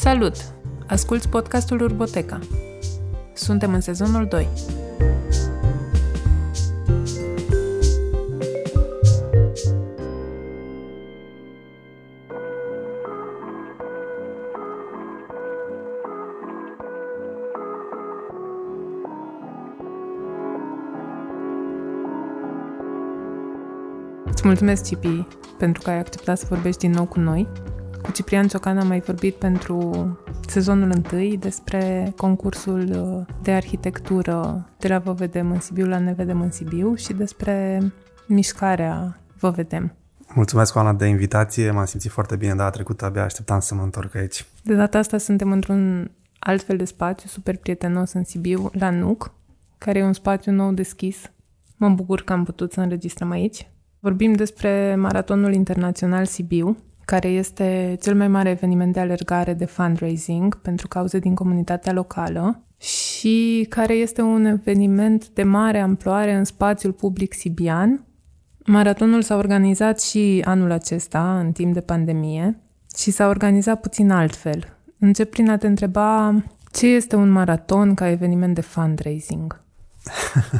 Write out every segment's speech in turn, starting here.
Salut! Asculți podcastul Urboteca. Suntem în sezonul 2. Îți mulțumesc, Cipi, pentru că ai acceptat să vorbești din nou cu noi. Cu Ciprian Ciocan am mai vorbit pentru sezonul întâi despre concursul de arhitectură de la Vă Vedem în Sibiu la Ne Vedem în Sibiu și despre mișcarea Vă Vedem. Mulțumesc, Oana, de invitație. M-am simțit foarte bine data trecută, abia așteptam să mă întorc aici. De data asta suntem într-un alt fel de spațiu, super prietenos în Sibiu, la NUC, care e un spațiu nou deschis. Mă bucur că am putut să înregistrăm aici. Vorbim despre Maratonul Internațional Sibiu, care este cel mai mare eveniment de alergare de fundraising pentru cauze din comunitatea locală și care este un eveniment de mare amploare în spațiul public sibian. Maratonul s-a organizat și anul acesta, în timp de pandemie, și s-a organizat puțin altfel. Încep prin a te întreba ce este un maraton ca eveniment de fundraising.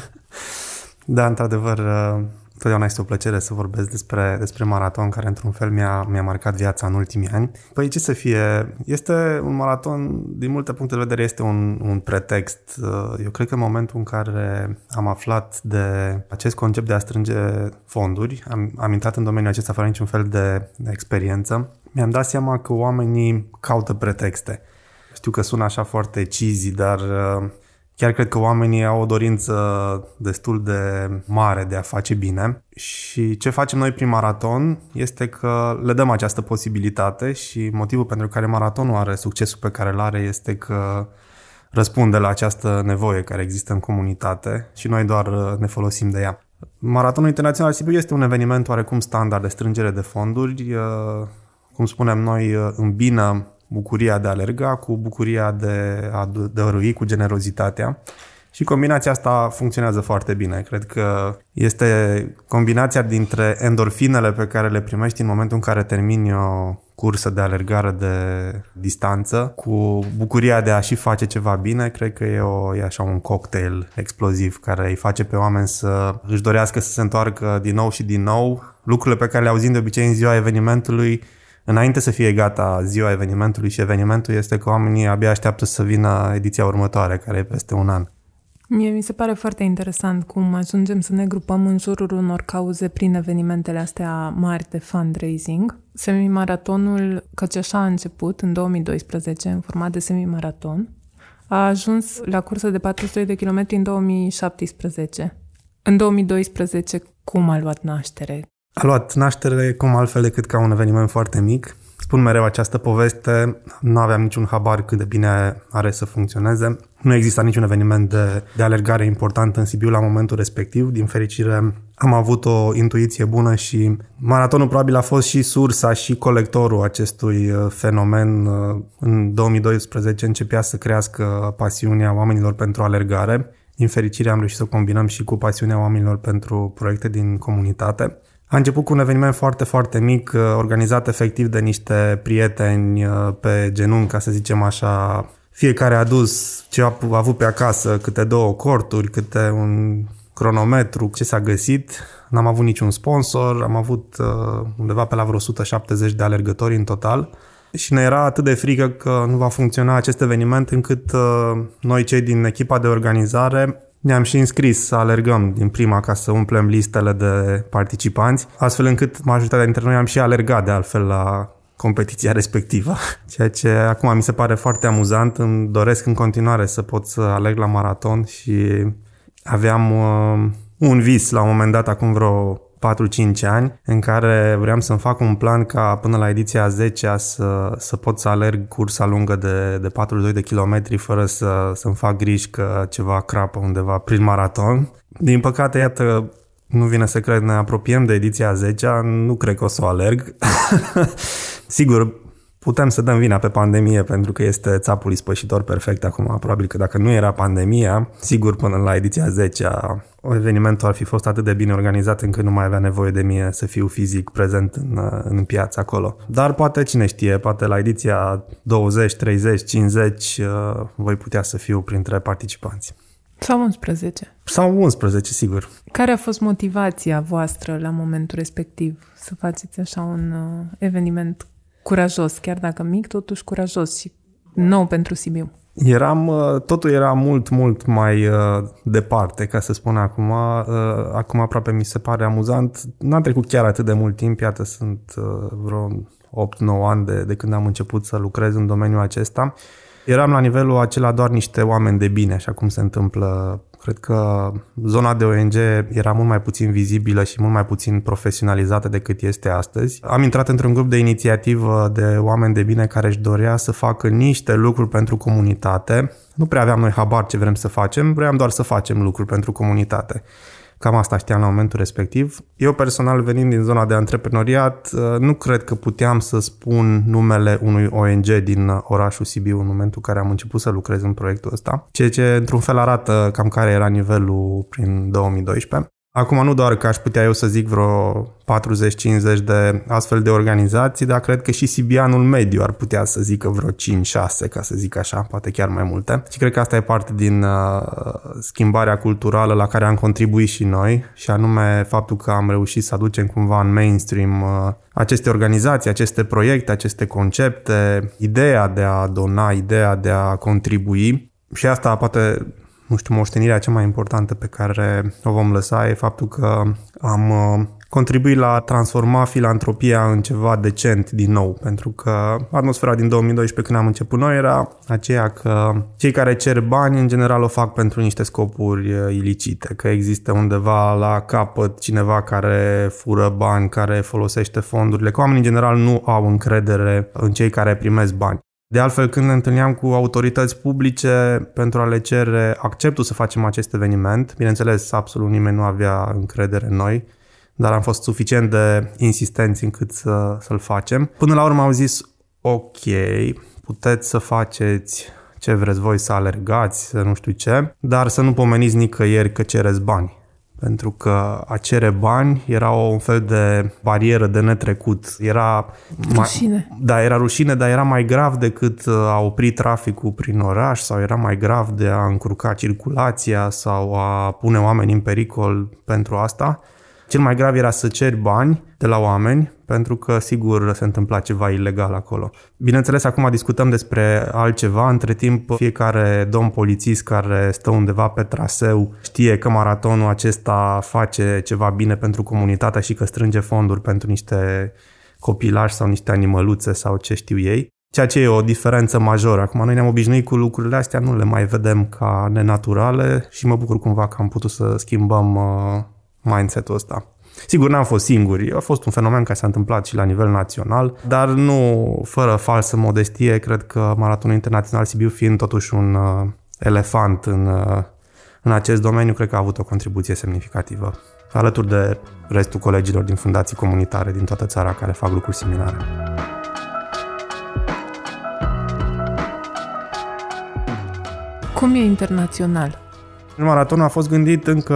da, într-adevăr, Totdeauna este o plăcere să vorbesc despre, despre maraton care într-un fel mi-a, mi-a marcat viața în ultimii ani. Păi ce să fie? Este un maraton, din multe puncte de vedere, este un, un pretext. Eu cred că în momentul în care am aflat de acest concept de a strânge fonduri, am, am intrat în domeniul acesta fără niciun fel de, de experiență, mi-am dat seama că oamenii caută pretexte. Știu că sună așa foarte cheesy, dar Chiar cred că oamenii au o dorință destul de mare de a face bine și ce facem noi prin maraton este că le dăm această posibilitate și motivul pentru care maratonul are succesul pe care îl are este că răspunde la această nevoie care există în comunitate și noi doar ne folosim de ea. Maratonul Internațional Sibiu este un eveniment oarecum standard de strângere de fonduri. Cum spunem noi, îmbină bucuria de a alerga cu bucuria de a dărui, cu generozitatea. Și combinația asta funcționează foarte bine. Cred că este combinația dintre endorfinele pe care le primești în momentul în care termini o cursă de alergare de distanță cu bucuria de a și face ceva bine, cred că e, o, e așa un cocktail exploziv care îi face pe oameni să își dorească să se întoarcă din nou și din nou. Lucrurile pe care le auzim de obicei în ziua evenimentului înainte să fie gata ziua evenimentului și evenimentul este că oamenii abia așteaptă să vină ediția următoare, care e peste un an. Mie mi se pare foarte interesant cum ajungem să ne grupăm în jurul unor cauze prin evenimentele astea mari de fundraising. Semimaratonul, căci așa a început în 2012, în format de semimaraton, a ajuns la cursă de 400 de kilometri în 2017. În 2012, cum a luat naștere? A luat naștere cum altfel decât ca un eveniment foarte mic. Spun mereu această poveste, nu aveam niciun habar cât de bine are să funcționeze. Nu exista niciun eveniment de, de alergare important în Sibiu la momentul respectiv. Din fericire am avut o intuiție bună și maratonul probabil a fost și sursa și colectorul acestui uh, fenomen. Uh, în 2012 începea să crească pasiunea oamenilor pentru alergare. Din fericire am reușit să combinăm și cu pasiunea oamenilor pentru proiecte din comunitate. A început cu un eveniment foarte, foarte mic, uh, organizat efectiv de niște prieteni uh, pe genunchi, ca să zicem așa. Fiecare a dus ce a avut pe acasă, câte două corturi, câte un cronometru, ce s-a găsit. N-am avut niciun sponsor, am avut uh, undeva pe la vreo 170 de alergători în total și ne era atât de frică că nu va funcționa acest eveniment încât noi cei din echipa de organizare ne-am și înscris să alergăm din prima ca să umplem listele de participanți, astfel încât majoritatea dintre noi am și alergat de altfel la competiția respectivă, ceea ce acum mi se pare foarte amuzant. Îmi doresc în continuare să pot să alerg la maraton și aveam uh, un vis la un moment dat, acum vreo 4-5 ani în care vreau să-mi fac un plan ca până la ediția 10 să, să pot să alerg cursa lungă de, de 42 de kilometri fără să, să-mi fac griji că ceva crapă undeva prin maraton. Din păcate, iată, nu vine să cred, ne apropiem de ediția 10 nu cred că o să o alerg. Sigur, putem să dăm vina pe pandemie pentru că este țapul ispășitor perfect acum. Probabil că dacă nu era pandemia, sigur până la ediția 10 evenimentul ar fi fost atât de bine organizat încât nu mai avea nevoie de mine să fiu fizic prezent în, în piață acolo. Dar poate, cine știe, poate la ediția 20, 30, 50 voi putea să fiu printre participanți. Sau 11. Sau 11, sigur. Care a fost motivația voastră la momentul respectiv să faceți așa un uh, eveniment curajos, chiar dacă mic, totuși curajos și nou pentru Sibiu? Eram, uh, totul era mult, mult mai uh, departe, ca să spun acum. Uh, acum aproape mi se pare amuzant. N-am trecut chiar atât de mult timp, iată, sunt uh, vreo 8-9 ani de, de când am început să lucrez în domeniul acesta. Eram la nivelul acela doar niște oameni de bine, așa cum se întâmplă Cred că zona de ONG era mult mai puțin vizibilă și mult mai puțin profesionalizată decât este astăzi. Am intrat într-un grup de inițiativă de oameni de bine care își dorea să facă niște lucruri pentru comunitate. Nu prea aveam noi habar ce vrem să facem, vreau doar să facem lucruri pentru comunitate. Cam asta știam la momentul respectiv. Eu personal, venind din zona de antreprenoriat, uh, nu cred că puteam să spun numele unui ONG din orașul Sibiu în momentul în care am început să lucrez în proiectul ăsta, ceea ce într-un fel arată cam care era nivelul prin 2012. Acum nu doar că aș putea eu să zic vreo 40-50 de astfel de organizații, dar cred că și Sibianul mediu ar putea să zică vreo 5-6, ca să zic așa, poate chiar mai multe. Și cred că asta e parte din uh, schimbarea culturală la care am contribuit și noi, și anume faptul că am reușit să aducem cumva în mainstream uh, aceste organizații, aceste proiecte, aceste concepte, ideea de a dona, ideea de a contribui. Și asta poate nu știu, moștenirea cea mai importantă pe care o vom lăsa e faptul că am uh, contribuit la a transforma filantropia în ceva decent din nou, pentru că atmosfera din 2012 când am început noi era aceea că cei care cer bani în general o fac pentru niște scopuri uh, ilicite, că există undeva la capăt cineva care fură bani, care folosește fondurile, că oamenii în general nu au încredere în cei care primesc bani. De altfel, când ne întâlneam cu autorități publice pentru a le cere acceptul să facem acest eveniment, bineînțeles, absolut nimeni nu avea încredere în noi, dar am fost suficient de insistenți încât să, să-l facem. Până la urmă au zis, ok, puteți să faceți ce vreți voi să alergați, să nu știu ce, dar să nu pomeniți nicăieri că cereți bani pentru că a cere bani era un fel de barieră de netrecut. Era rușine. Mai, da, era rușine, dar era mai grav decât uh, a opri traficul prin oraș sau era mai grav de a încurca circulația sau a pune oameni în pericol pentru asta. Cel mai grav era să ceri bani de la oameni, pentru că sigur se întâmpla ceva ilegal acolo. Bineînțeles, acum discutăm despre altceva. Între timp, fiecare domn polițist care stă undeva pe traseu știe că maratonul acesta face ceva bine pentru comunitatea și că strânge fonduri pentru niște copilași sau niște animăluțe sau ce știu ei. Ceea ce e o diferență majoră. Acum noi ne-am obișnuit cu lucrurile astea, nu le mai vedem ca nenaturale și mă bucur cumva că am putut să schimbăm uh, mindset-ul ăsta. Sigur, n-am fost singuri, a fost un fenomen care s-a întâmplat și la nivel național, dar nu fără falsă modestie, cred că Maratonul Internațional Sibiu fiind totuși un uh, elefant în, uh, în acest domeniu, cred că a avut o contribuție semnificativă, alături de restul colegilor din fundații comunitare din toată țara care fac lucruri similare. Cum e internațional? Maratonul a fost gândit încă,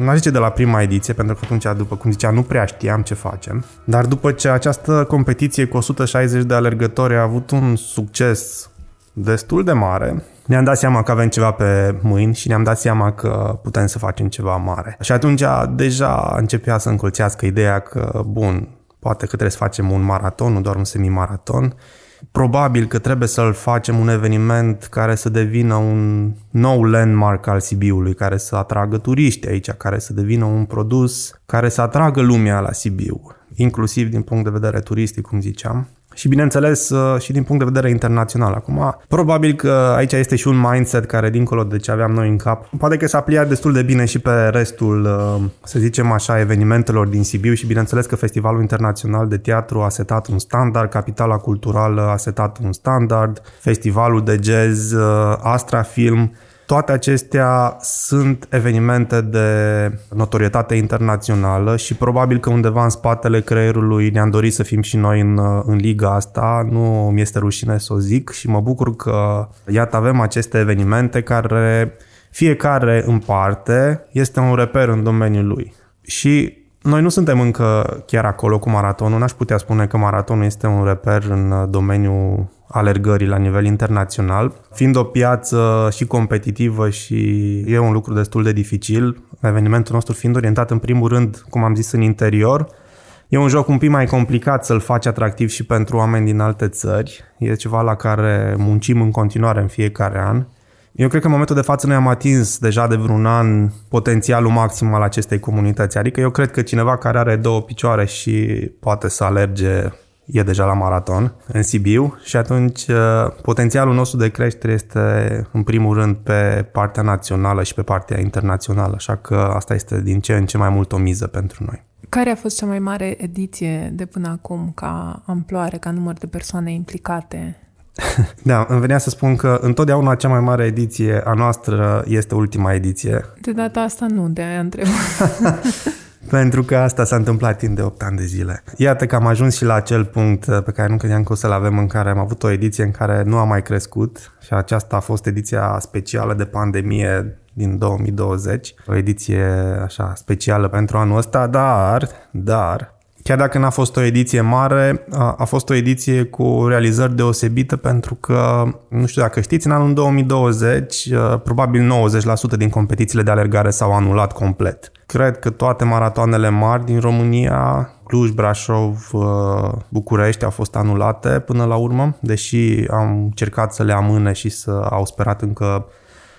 n zice de la prima ediție, pentru că atunci, după cum ziceam, nu prea știam ce facem. Dar după ce această competiție cu 160 de alergători a avut un succes destul de mare, ne-am dat seama că avem ceva pe mâini și ne-am dat seama că putem să facem ceva mare. Și atunci deja începea să încolțească ideea că, bun, poate că trebuie să facem un maraton, nu doar un semi-maraton, Probabil că trebuie să-l facem un eveniment care să devină un nou landmark al Sibiului, care să atragă turiști aici, care să devină un produs care să atragă lumea la Sibiu, inclusiv din punct de vedere turistic, cum ziceam și bineînțeles uh, și din punct de vedere internațional. Acum, probabil că aici este și un mindset care, dincolo de ce aveam noi în cap, poate că s-a pliat destul de bine și pe restul, uh, să zicem așa, evenimentelor din Sibiu și bineînțeles că Festivalul Internațional de Teatru a setat un standard, Capitala Culturală a setat un standard, Festivalul de Jazz, uh, Astra Film, toate acestea sunt evenimente de notorietate internațională și probabil că undeva în spatele creierului ne-am dorit să fim și noi în, în liga asta. Nu mi este rușine să o zic și mă bucur că, iată, avem aceste evenimente care Fiecare în parte este un reper în domeniul lui. Și noi nu suntem încă chiar acolo cu maratonul. N-aș putea spune că maratonul este un reper în domeniul alergării la nivel internațional. Fiind o piață și competitivă și e un lucru destul de dificil, evenimentul nostru fiind orientat în primul rând, cum am zis, în interior, E un joc un pic mai complicat să-l faci atractiv și pentru oameni din alte țări. E ceva la care muncim în continuare în fiecare an. Eu cred că în momentul de față noi am atins deja de vreun an potențialul maxim al acestei comunități. Adică eu cred că cineva care are două picioare și poate să alerge e deja la maraton în Sibiu și atunci uh, potențialul nostru de creștere este în primul rând pe partea națională și pe partea internațională, așa că asta este din ce în ce mai mult o miză pentru noi. Care a fost cea mai mare ediție de până acum ca amploare, ca număr de persoane implicate? Da, îmi venea să spun că întotdeauna cea mai mare ediție a noastră este ultima ediție. De data asta nu, de aia întreb. Pentru că asta s-a întâmplat timp de 8 ani de zile. Iată că am ajuns și la acel punct uh, pe care nu credeam că o să-l avem, în care am avut o ediție în care nu am mai crescut și aceasta a fost ediția specială de pandemie din 2020, o ediție așa specială pentru anul ăsta, dar, dar, chiar dacă n-a fost o ediție mare, a, a fost o ediție cu realizări deosebite pentru că, nu știu dacă știți, în anul 2020 uh, probabil 90% din competițiile de alergare s-au anulat complet. Cred că toate maratoanele mari din România, Cluj, Brașov, uh, București au fost anulate până la urmă, deși am încercat să le amâne și să au sperat încă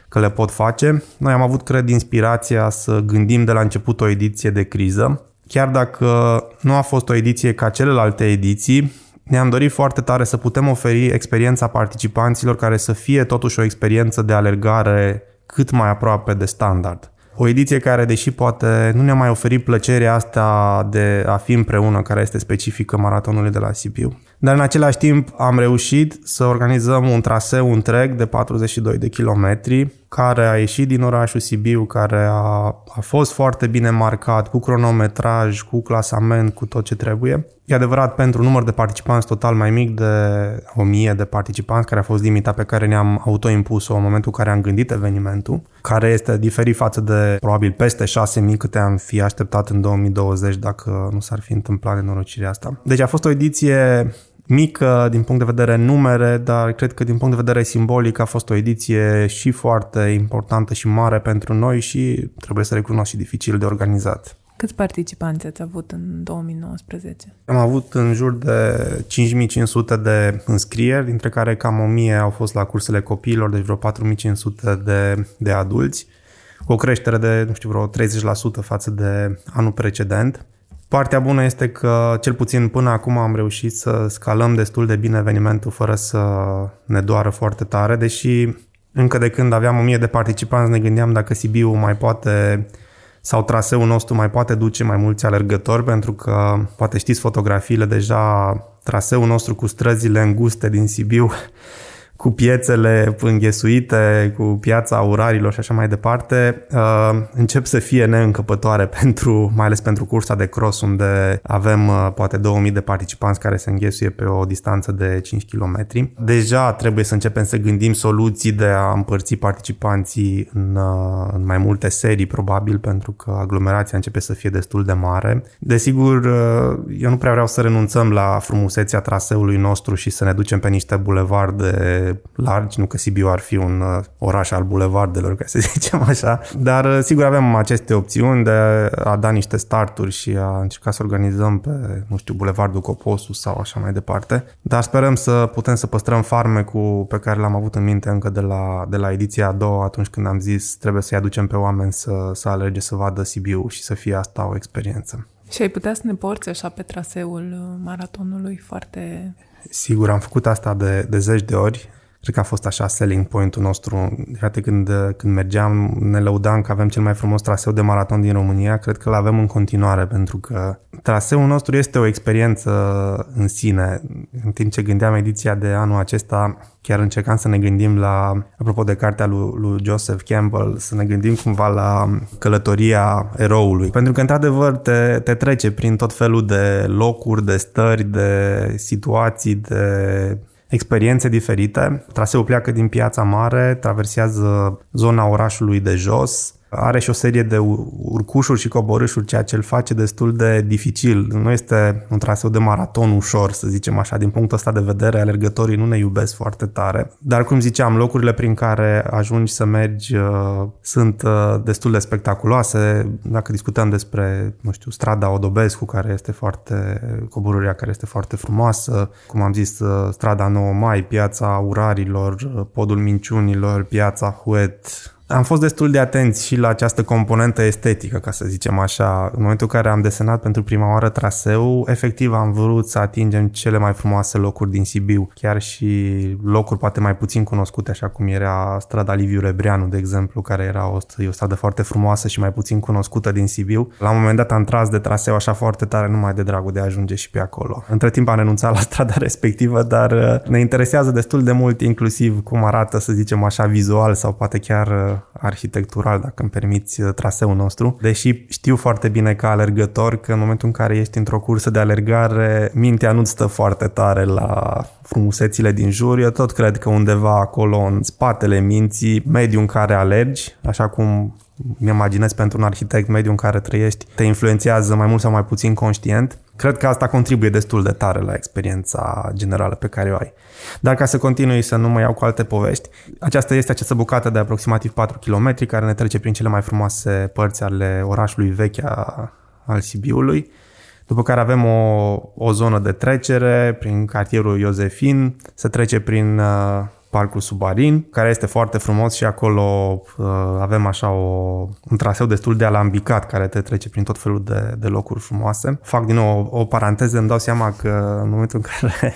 că le pot face. Noi am avut, cred, inspirația să gândim de la început o ediție de criză. Chiar dacă nu a fost o ediție ca celelalte ediții, ne-am dorit foarte tare să putem oferi experiența participanților care să fie totuși o experiență de alergare cât mai aproape de standard. O ediție care, deși poate nu ne-a mai oferit plăcerea asta de a fi împreună, care este specifică maratonului de la Sibiu. Dar în același timp am reușit să organizăm un traseu întreg de 42 de kilometri care a ieșit din orașul Sibiu, care a, a fost foarte bine marcat, cu cronometraj, cu clasament, cu tot ce trebuie. E adevărat, pentru număr de participanți total mai mic de 1000 de participanți, care a fost limita pe care ne-am autoimpus-o în momentul în care am gândit evenimentul, care este diferit față de probabil peste 6000 câte am fi așteptat în 2020 dacă nu s-ar fi întâmplat nenorocirea asta. Deci a fost o ediție mică din punct de vedere numere, dar cred că din punct de vedere simbolic a fost o ediție și foarte importantă și mare pentru noi și trebuie să recunosc și dificil de organizat. Câți participanți ați avut în 2019? Am avut în jur de 5500 de înscrieri, dintre care cam 1000 au fost la cursele copiilor, deci vreo 4500 de, de adulți, cu o creștere de, nu știu, vreo 30% față de anul precedent. Partea bună este că, cel puțin până acum, am reușit să scalăm destul de bine evenimentul fără să ne doară foarte tare, deși încă de când aveam 1000 de participanți ne gândeam dacă Sibiu mai poate sau traseul nostru mai poate duce mai mulți alergători, pentru că poate știți fotografiile deja, traseul nostru cu străzile înguste din Sibiu cu piețele înghesuite, cu piața urarilor și așa mai departe, uh, încep să fie neîncăpătoare pentru, mai ales pentru cursa de cross, unde avem uh, poate 2000 de participanți care se înghesuie pe o distanță de 5 km. Deja trebuie să începem să gândim soluții de a împărți participanții în, uh, în mai multe serii, probabil, pentru că aglomerația începe să fie destul de mare. Desigur, eu nu prea vreau să renunțăm la frumusețea traseului nostru și să ne ducem pe niște bulevarde largi, nu că Sibiu ar fi un uh, oraș al bulevardelor, ca să zicem așa, dar uh, sigur avem aceste opțiuni de a da niște starturi și a încerca să organizăm pe, nu știu, bulevardul Coposu sau așa mai departe, dar sperăm să putem să păstrăm farmecul pe care l-am avut în minte încă de la, de la ediția a doua, atunci când am zis trebuie să-i aducem pe oameni să, să alerge să vadă Sibiu și să fie asta o experiență. Și ai putea să ne porți așa pe traseul uh, maratonului foarte... Sigur, am făcut asta de, de zeci de ori. Cred că a fost așa selling point-ul nostru. Iată, când, când mergeam, ne lăudam că avem cel mai frumos traseu de maraton din România. Cred că l-avem în continuare, pentru că traseul nostru este o experiență în sine. În timp ce gândeam ediția de anul acesta, chiar încercam să ne gândim la, apropo de cartea lui, lui Joseph Campbell, să ne gândim cumva la călătoria eroului. Pentru că, într-adevăr, te, te trece prin tot felul de locuri, de stări, de situații, de experiențe diferite. Traseul pleacă din piața mare, traversează zona orașului de jos, are și o serie de urcușuri și coborâșuri, ceea ce îl face destul de dificil. Nu este un traseu de maraton ușor, să zicem așa. Din punctul ăsta de vedere, alergătorii nu ne iubesc foarte tare. Dar, cum ziceam, locurile prin care ajungi să mergi uh, sunt uh, destul de spectaculoase. Dacă discutăm despre, nu știu, strada Odobescu, care este foarte, coborârea care este foarte frumoasă, cum am zis, uh, strada 9 Mai, piața Urarilor, uh, podul Minciunilor, piața Huet, am fost destul de atenți și la această componentă estetică, ca să zicem așa. În momentul în care am desenat pentru prima oară traseu, efectiv am vrut să atingem cele mai frumoase locuri din Sibiu, chiar și locuri poate mai puțin cunoscute, așa cum era strada Liviu Rebreanu, de exemplu, care era o, o stradă foarte frumoasă și mai puțin cunoscută din Sibiu. La un moment dat am tras de traseu așa foarte tare, numai de dragul de a ajunge și pe acolo. Între timp am renunțat la strada respectivă, dar uh, ne interesează destul de mult, inclusiv cum arată, să zicem așa, vizual sau poate chiar uh, arhitectural, dacă îmi permiți, uh, traseul nostru. Deși știu foarte bine ca alergător că în momentul în care ești într-o cursă de alergare, mintea nu stă foarte tare la frumusețile din jur. Eu tot cred că undeva acolo în spatele minții, mediul în care alergi, așa cum mi imaginez pentru un arhitect, mediul în care trăiești, te influențează mai mult sau mai puțin conștient. Cred că asta contribuie destul de tare la experiența generală pe care o ai. Dar ca să continui să nu mă iau cu alte povești, aceasta este această bucată de aproximativ 4 km care ne trece prin cele mai frumoase părți ale orașului vechi al Sibiului. După care avem o, o zonă de trecere prin cartierul Iosefin, se trece prin uh, Parcul Subarin, care este foarte frumos și acolo uh, avem așa o, un traseu destul de alambicat care te trece prin tot felul de, de locuri frumoase. Fac din nou o, o paranteză, îmi dau seama că în momentul în care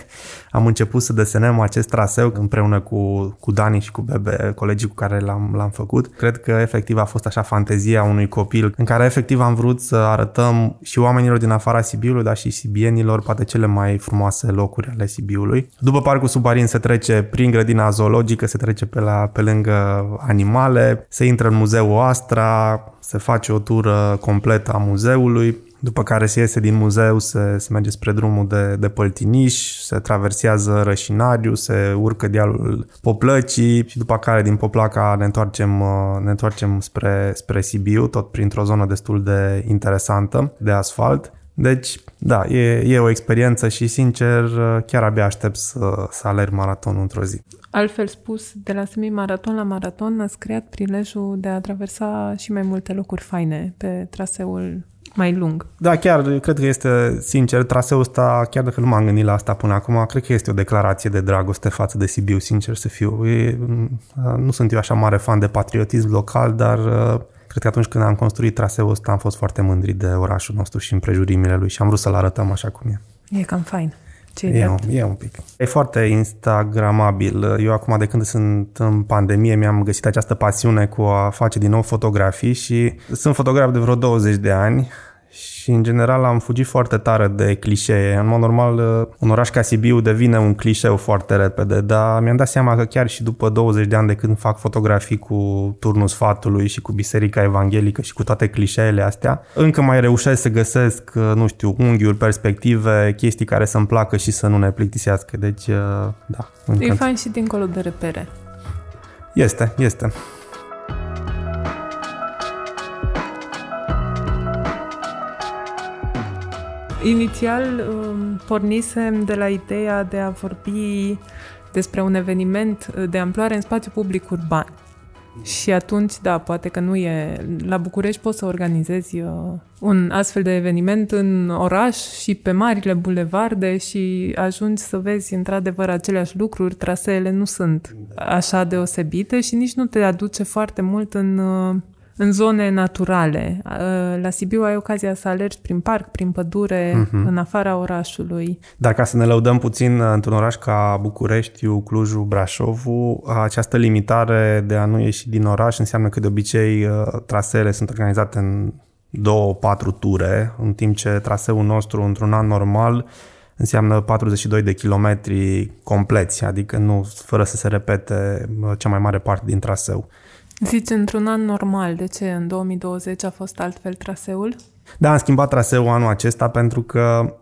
am început să desenăm acest traseu împreună cu, cu Dani și cu Bebe, colegii cu care l-am, l-am făcut, cred că efectiv a fost așa fantezia unui copil în care efectiv am vrut să arătăm și oamenilor din afara Sibiului, dar și sibienilor poate cele mai frumoase locuri ale Sibiului. După Parcul Subarin se trece prin grădina zona zoologică, se trece pe, la, pe lângă animale, se intră în muzeul Astra, se face o tură completă a muzeului, după care se iese din muzeu, se, se merge spre drumul de, de Păltiniș, se traversează Rășinariu, se urcă dealul Poplăcii și după care din Poplaca ne întoarcem, ne întoarcem spre, spre Sibiu, tot printr-o zonă destul de interesantă de asfalt. Deci, da, e, e o experiență și, sincer, chiar abia aștept să, să alerg maratonul într-o zi. Altfel spus, de la semi-maraton la maraton ați creat prilejul de a traversa și mai multe locuri faine pe traseul mai lung. Da, chiar cred că este, sincer, traseul ăsta, chiar dacă nu m-am gândit la asta până acum, cred că este o declarație de dragoste față de Sibiu, sincer să fiu. E, nu sunt eu așa mare fan de patriotism local, dar cred că atunci când am construit traseul ăsta am fost foarte mândri de orașul nostru și împrejurimile lui și am vrut să-l arătăm așa cum e. E cam fain. Ce e, un, e un pic. E foarte instagramabil. Eu acum de când sunt în pandemie mi-am găsit această pasiune cu a face din nou fotografii și sunt fotograf de vreo 20 de ani și în general am fugit foarte tare de clișee. În mod normal, un oraș ca Sibiu devine un clișeu foarte repede, dar mi-am dat seama că chiar și după 20 de ani de când fac fotografii cu turnul sfatului și cu biserica evanghelică și cu toate clișeele astea, încă mai reușesc să găsesc, nu știu, unghiuri, perspective, chestii care să-mi placă și să nu ne plictisească. Deci, da. Încă. E fain și dincolo de repere. Este, este. Inițial um, pornisem de la ideea de a vorbi despre un eveniment de amploare în spațiu public urban. Și atunci, da, poate că nu e... La București poți să organizezi uh, un astfel de eveniment în oraș și pe marile bulevarde și ajungi să vezi într-adevăr aceleași lucruri. Traseele nu sunt așa deosebite și nici nu te aduce foarte mult în uh, în zone naturale. La Sibiu ai ocazia să alergi prin parc, prin pădure, uh-huh. în afara orașului. Dar ca să ne lăudăm puțin într-un oraș ca Bucureștiu, Clujul, Brașovul, această limitare de a nu ieși din oraș înseamnă că de obicei traseele sunt organizate în două, patru ture, în timp ce traseul nostru într-un an normal înseamnă 42 de kilometri compleți, adică nu fără să se repete cea mai mare parte din traseu. Zici într-un an normal, de ce în 2020 a fost altfel traseul? Da, am schimbat traseul anul acesta pentru că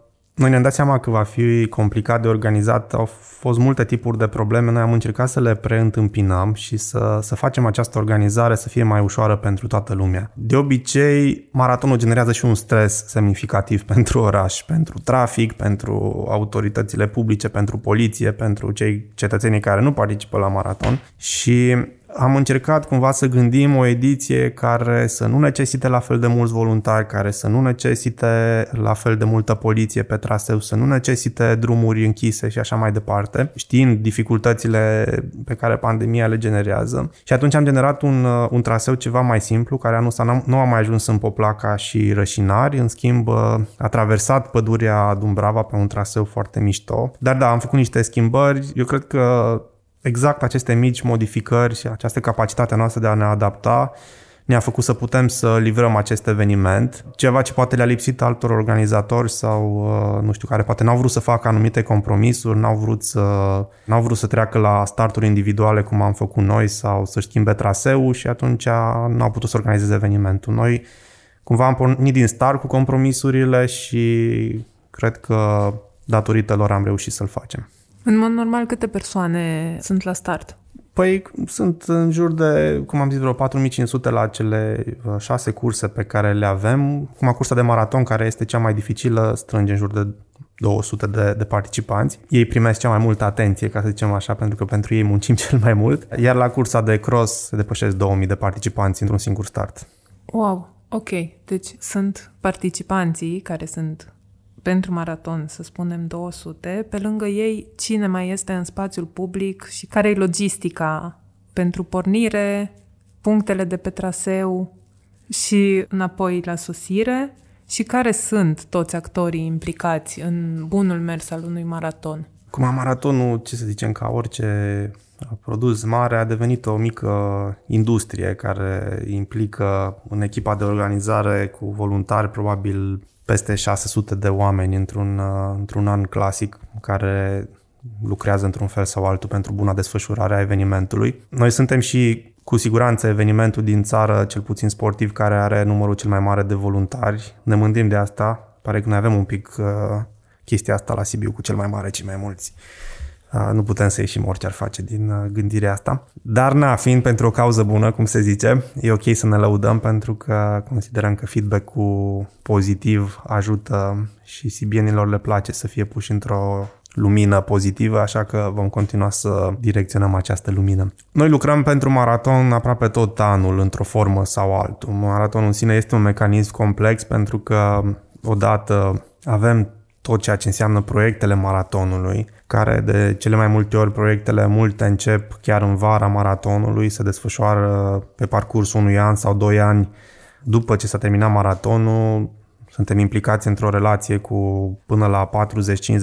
Noi ne-am dat seama că va fi complicat de organizat, au fost multe tipuri de probleme, noi am încercat să le preîntâmpinăm și să, să facem această organizare să fie mai ușoară pentru toată lumea. De obicei, maratonul generează și un stres semnificativ pentru oraș, pentru trafic, pentru autoritățile publice, pentru poliție, pentru cei cetățenii care nu participă la maraton și am încercat cumva să gândim o ediție care să nu necesite la fel de mulți voluntari, care să nu necesite la fel de multă poliție pe traseu, să nu necesite drumuri închise și așa mai departe, știind dificultățile pe care pandemia le generează. Și atunci am generat un, un traseu ceva mai simplu, care anul ăsta nu a mai ajuns în Poplaca și Rășinari, în schimb a traversat pădurea Dumbrava pe un traseu foarte mișto. Dar da, am făcut niște schimbări. Eu cred că exact aceste mici modificări și această capacitate noastră de a ne adapta ne-a făcut să putem să livrăm acest eveniment. Ceva ce poate le-a lipsit altor organizatori sau, uh, nu știu, care poate n-au vrut să facă anumite compromisuri, n-au vrut să, n-au vrut să treacă la starturi individuale cum am făcut noi sau să schimbe traseul și atunci n-au putut să organizeze evenimentul. Noi cumva am pornit din start cu compromisurile și cred că datorită lor am reușit să-l facem. În mod normal, câte persoane sunt la start? Păi sunt în jur de, cum am zis, vreo 4500 la cele uh, șase curse pe care le avem. Cum cursa de maraton, care este cea mai dificilă, strânge în jur de 200 de, de participanți. Ei primesc cea mai multă atenție, ca să zicem așa, pentru că pentru ei muncim cel mai mult. Iar la cursa de cross se depășesc 2000 de participanți într-un singur start. Wow, ok. Deci sunt participanții care sunt pentru maraton, să spunem 200, pe lângă ei cine mai este în spațiul public și care e logistica pentru pornire, punctele de pe traseu și înapoi la sosire și care sunt toți actorii implicați în bunul mers al unui maraton. Cum a maratonul, ce să zicem, ca orice produs mare, a devenit o mică industrie care implică în echipa de organizare cu voluntari probabil peste 600 de oameni într-un, uh, într-un an clasic care lucrează într-un fel sau altul pentru buna desfășurare a evenimentului. Noi suntem și cu siguranță evenimentul din țară, cel puțin sportiv, care are numărul cel mai mare de voluntari. Ne mândim de asta. Pare că noi avem un pic uh, chestia asta la Sibiu cu cel mai mare, cei mai mulți. Nu putem să ieșim orice ar face din gândirea asta. Dar, na, fiind pentru o cauză bună, cum se zice, e ok să ne lăudăm pentru că considerăm că feedback-ul pozitiv ajută și sibienilor le place să fie puși într-o lumină pozitivă, așa că vom continua să direcționăm această lumină. Noi lucrăm pentru maraton aproape tot anul, într-o formă sau altul. Maratonul în sine este un mecanism complex pentru că odată avem tot ceea ce înseamnă proiectele maratonului, care de cele mai multe ori proiectele multe încep chiar în vara maratonului, se desfășoară pe parcursul unui an sau doi ani după ce s-a terminat maratonul, suntem implicați într-o relație cu până la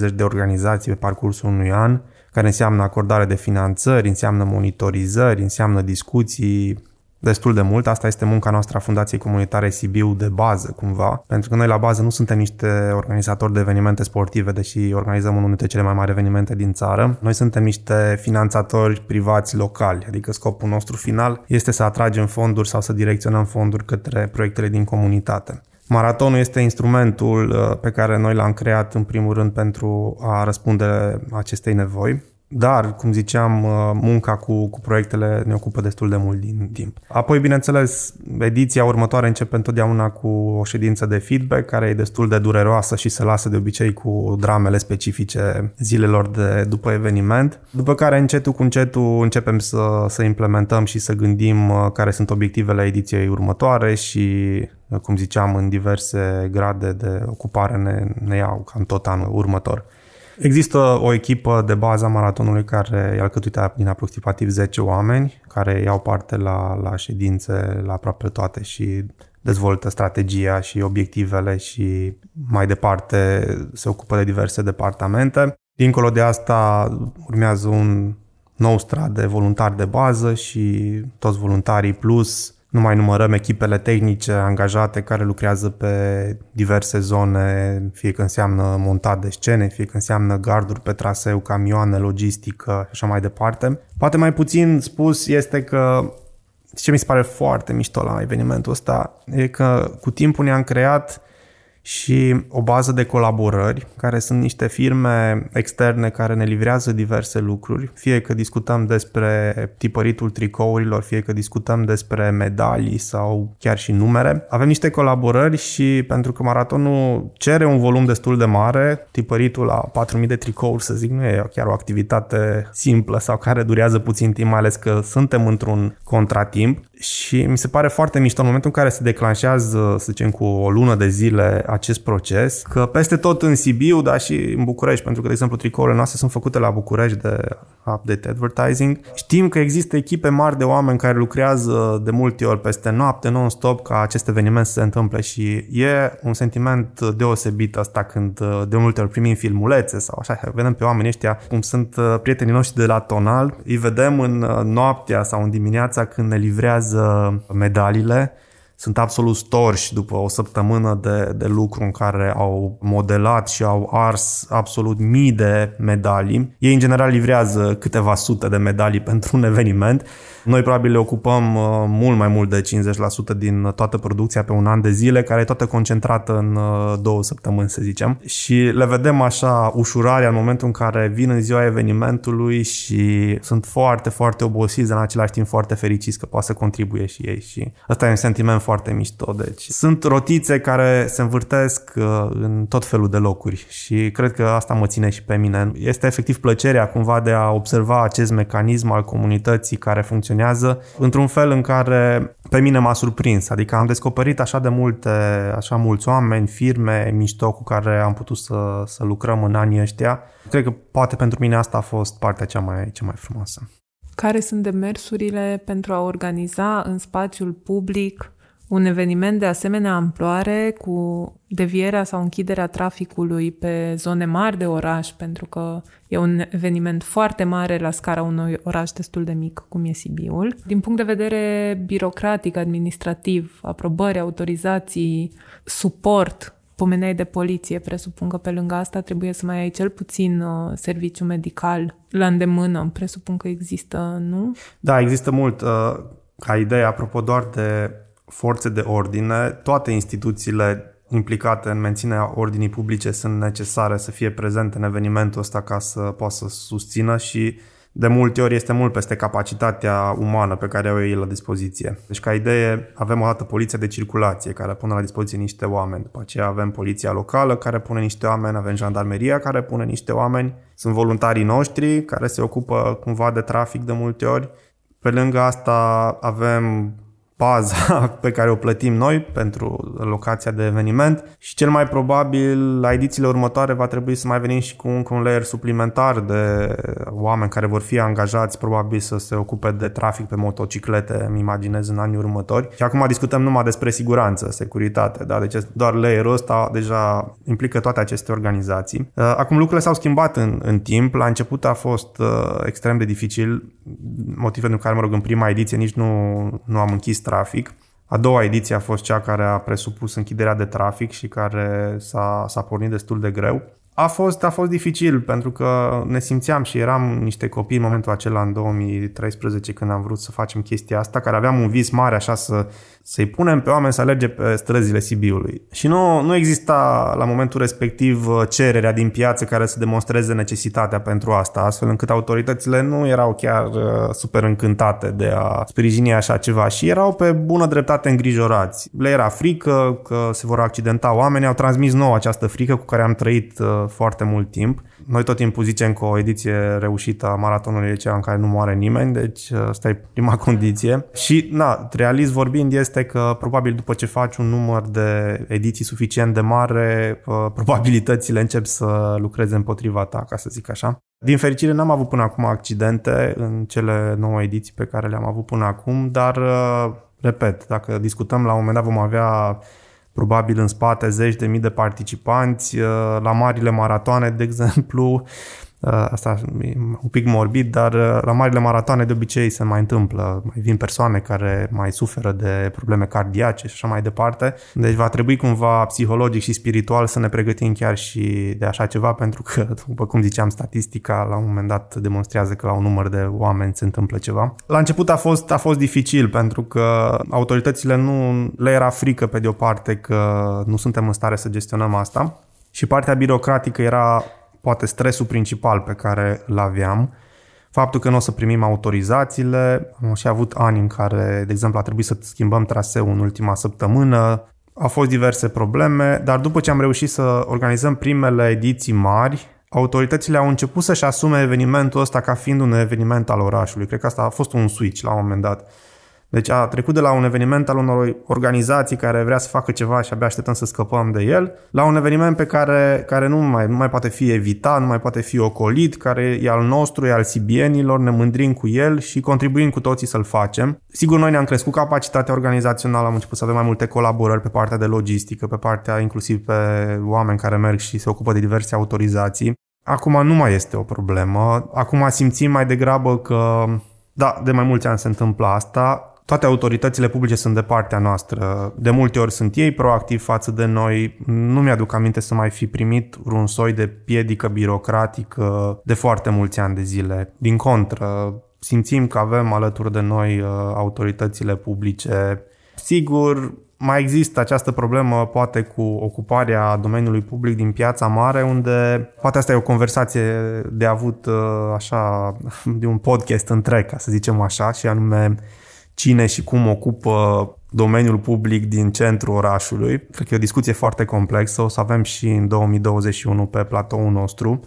40-50 de organizații pe parcursul unui an, care înseamnă acordare de finanțări, înseamnă monitorizări, înseamnă discuții destul de mult. Asta este munca noastră a Fundației Comunitare Sibiu de bază, cumva, pentru că noi la bază nu suntem niște organizatori de evenimente sportive, deși organizăm unul dintre cele mai mari evenimente din țară. Noi suntem niște finanțatori privați locali, adică scopul nostru final este să atragem fonduri sau să direcționăm fonduri către proiectele din comunitate. Maratonul este instrumentul uh, pe care noi l-am creat în primul rând pentru a răspunde acestei nevoi. Dar, cum ziceam, uh, munca cu, cu proiectele ne ocupă destul de mult din timp. Apoi, bineînțeles, ediția următoare începe întotdeauna cu o ședință de feedback, care e destul de dureroasă și se lasă de obicei cu dramele specifice zilelor de după eveniment. După care, încetul cu încetul, începem să, să implementăm și să gândim uh, care sunt obiectivele ediției următoare și uh, cum ziceam, în diverse grade de ocupare ne, ne iau cam tot anul următor. Există o echipă de bază a maratonului care e alcătuită din aproximativ 10 oameni care iau parte la, la ședințe la aproape toate și dezvoltă strategia și obiectivele și mai departe se ocupă de diverse departamente. Dincolo de asta urmează un nou strat de voluntari de bază și toți voluntarii plus nu mai numărăm echipele tehnice angajate care lucrează pe diverse zone, fie că înseamnă montat de scene, fie că înseamnă garduri pe traseu, camioane, logistică și așa mai departe. Poate mai puțin spus este că ce mi se pare foarte mișto la evenimentul ăsta e că cu timpul ne-am creat și o bază de colaborări, care sunt niște firme externe care ne livrează diverse lucruri, fie că discutăm despre tipăritul tricourilor, fie că discutăm despre medalii sau chiar și numere. Avem niște colaborări și pentru că maratonul cere un volum destul de mare, tipăritul la 4000 de tricouri, să zic, nu e chiar o activitate simplă sau care durează puțin timp, mai ales că suntem într-un contratimp și mi se pare foarte mișto în momentul în care se declanșează, să zicem, cu o lună de zile acest proces, că peste tot în Sibiu, dar și în București, pentru că, de exemplu, tricourile noastre sunt făcute la București de Update Advertising. Știm că există echipe mari de oameni care lucrează de multe ori peste noapte, non-stop, ca acest eveniment să se întâmple și e un sentiment deosebit asta când de multe ori primim filmulețe sau așa, vedem pe oamenii ăștia cum sunt prietenii noștri de la Tonal, îi vedem în noaptea sau în dimineața când ne livrează medaliile sunt absolut storși după o săptămână de, de lucru în care au modelat și au ars absolut mii de medalii. Ei în general livrează câteva sute de medalii pentru un eveniment noi probabil le ocupăm uh, mult mai mult de 50% din toată producția pe un an de zile, care e toată concentrată în uh, două săptămâni, să zicem. Și le vedem așa ușurarea în momentul în care vin în ziua evenimentului și sunt foarte, foarte obosiți, dar în același timp foarte fericiți că poate să contribuie și ei. Și ăsta e un sentiment foarte mișto. Deci sunt rotițe care se învârtesc uh, în tot felul de locuri și cred că asta mă ține și pe mine. Este efectiv plăcerea cumva de a observa acest mecanism al comunității care funcționează funcționează într-un fel în care pe mine m-a surprins. Adică am descoperit așa de multe, așa mulți oameni, firme mișto cu care am putut să, să lucrăm în anii ăștia. Cred că poate pentru mine asta a fost partea cea mai, cea mai frumoasă. Care sunt demersurile pentru a organiza în spațiul public un eveniment de asemenea amploare cu devierea sau închiderea traficului pe zone mari de oraș, pentru că e un eveniment foarte mare la scara unui oraș destul de mic, cum e Sibiul. Din punct de vedere birocratic, administrativ, aprobări, autorizații, suport, pomeneai de poliție, presupun că pe lângă asta trebuie să mai ai cel puțin uh, serviciu medical la îndemână, presupun că există, nu? Da, există mult. Uh, ca idee, apropo doar de forțe de ordine, toate instituțiile implicate în menținerea ordinii publice sunt necesare să fie prezente în evenimentul ăsta ca să poată să susțină și de multe ori este mult peste capacitatea umană pe care o ei la dispoziție. Deci ca idee avem o dată poliția de circulație care pune la dispoziție niște oameni, după aceea avem poliția locală care pune niște oameni, avem jandarmeria care pune niște oameni, sunt voluntarii noștri care se ocupă cumva de trafic de multe ori. Pe lângă asta avem baza pe care o plătim noi pentru locația de eveniment și cel mai probabil la edițiile următoare va trebui să mai venim și cu un, cu un layer suplimentar de oameni care vor fi angajați probabil să se ocupe de trafic pe motociclete, îmi imaginez în anii următori. Și acum discutăm numai despre siguranță, securitate, da? deci doar layerul ăsta deja implică toate aceste organizații. Uh, acum lucrurile s-au schimbat în, în timp, la început a fost uh, extrem de dificil, motiv pentru care, mă rog, în prima ediție nici nu, nu am închis trafic. A doua ediție a fost cea care a presupus închiderea de trafic și care s-a, s-a pornit destul de greu. A fost, a fost dificil pentru că ne simțeam și eram niște copii în momentul acela în 2013 când am vrut să facem chestia asta, care aveam un vis mare așa să, să-i punem pe oameni să alerge pe străzile Sibiului. Și nu, nu exista la momentul respectiv cererea din piață care să demonstreze necesitatea pentru asta, astfel încât autoritățile nu erau chiar uh, super încântate de a sprijini așa ceva și erau pe bună dreptate îngrijorați. Le era frică că se vor accidenta oameni, au transmis nouă această frică cu care am trăit uh, foarte mult timp. Noi tot timpul zicem că o ediție reușită a maratonului e cea în care nu moare nimeni, deci uh, asta e prima condiție. Și, na, realist vorbind, este că probabil după ce faci un număr de ediții suficient de mare, uh, probabilitățile încep să lucreze împotriva ta, ca să zic așa. Din fericire n-am avut până acum accidente în cele nouă ediții pe care le-am avut până acum, dar, uh, repet, dacă discutăm la un moment dat vom avea probabil în spate zeci de mii de participanți. Uh, la marile maratoane, de exemplu, Uh, asta e un pic morbid, dar uh, la marile maratoane de obicei se mai întâmplă. Mai vin persoane care mai suferă de probleme cardiace și așa mai departe. Deci va trebui cumva psihologic și spiritual să ne pregătim chiar și de așa ceva, pentru că, după cum ziceam, statistica la un moment dat demonstrează că la un număr de oameni se întâmplă ceva. La început a fost, a fost dificil pentru că autoritățile nu le era frică pe de o parte că nu suntem în stare să gestionăm asta și partea birocratică era poate stresul principal pe care îl aveam, faptul că nu o să primim autorizațiile. Am și avut ani în care, de exemplu, a trebuit să schimbăm traseul în ultima săptămână. Au fost diverse probleme, dar după ce am reușit să organizăm primele ediții mari, autoritățile au început să-și asume evenimentul ăsta ca fiind un eveniment al orașului. Cred că asta a fost un switch la un moment dat. Deci a trecut de la un eveniment al unor organizații care vrea să facă ceva și abia așteptăm să scăpăm de el, la un eveniment pe care, care nu, mai, nu mai poate fi evitat, nu mai poate fi ocolit, care e al nostru, e al sibienilor, ne mândrim cu el și contribuim cu toții să-l facem. Sigur, noi ne-am crescut capacitatea organizațională, am început să avem mai multe colaborări pe partea de logistică, pe partea inclusiv pe oameni care merg și se ocupă de diverse autorizații. Acum nu mai este o problemă. Acum simțim mai degrabă că da, de mai mulți ani se întâmplă asta toate autoritățile publice sunt de partea noastră. De multe ori sunt ei proactivi față de noi. Nu mi-aduc aminte să mai fi primit un soi de piedică birocratică de foarte mulți ani de zile. Din contră, simțim că avem alături de noi uh, autoritățile publice. Sigur, mai există această problemă poate cu ocuparea domeniului public din piața mare, unde poate asta e o conversație de avut uh, așa, de un podcast întreg, ca să zicem așa, și anume cine și cum ocupă domeniul public din centrul orașului. Cred că e o discuție foarte complexă, o să avem și în 2021 pe platoul nostru.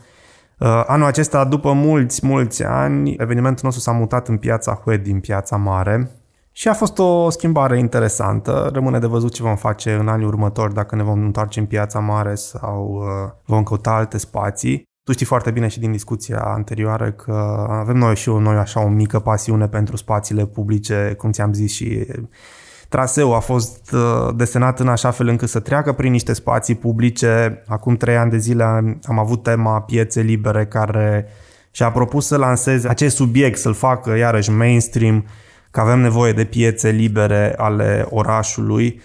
Uh, anul acesta, după mulți, mulți ani, evenimentul nostru s-a mutat în piața Hued din piața mare și a fost o schimbare interesantă. Rămâne de văzut ce vom face în anii următori, dacă ne vom întoarce în piața mare sau uh, vom căuta alte spații. Tu știi foarte bine și din discuția anterioară că avem noi și noi așa o mică pasiune pentru spațiile publice, cum ți-am zis și traseul a fost uh, desenat în așa fel încât să treacă prin niște spații publice. Acum trei ani de zile am avut tema piețe libere care și-a propus să lanseze acest subiect, să-l facă iarăși mainstream, că avem nevoie de piețe libere ale orașului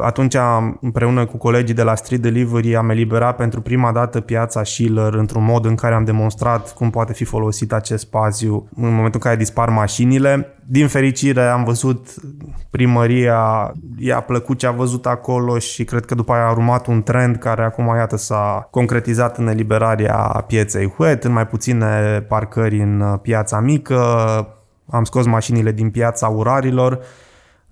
atunci, împreună cu colegii de la Street Delivery, am eliberat pentru prima dată piața Schiller într-un mod în care am demonstrat cum poate fi folosit acest spațiu în momentul în care dispar mașinile. Din fericire am văzut primăria, i-a plăcut ce a văzut acolo și cred că după aia a urmat un trend care acum, iată, s-a concretizat în eliberarea pieței Huet, în mai puține parcări în piața mică, am scos mașinile din piața urarilor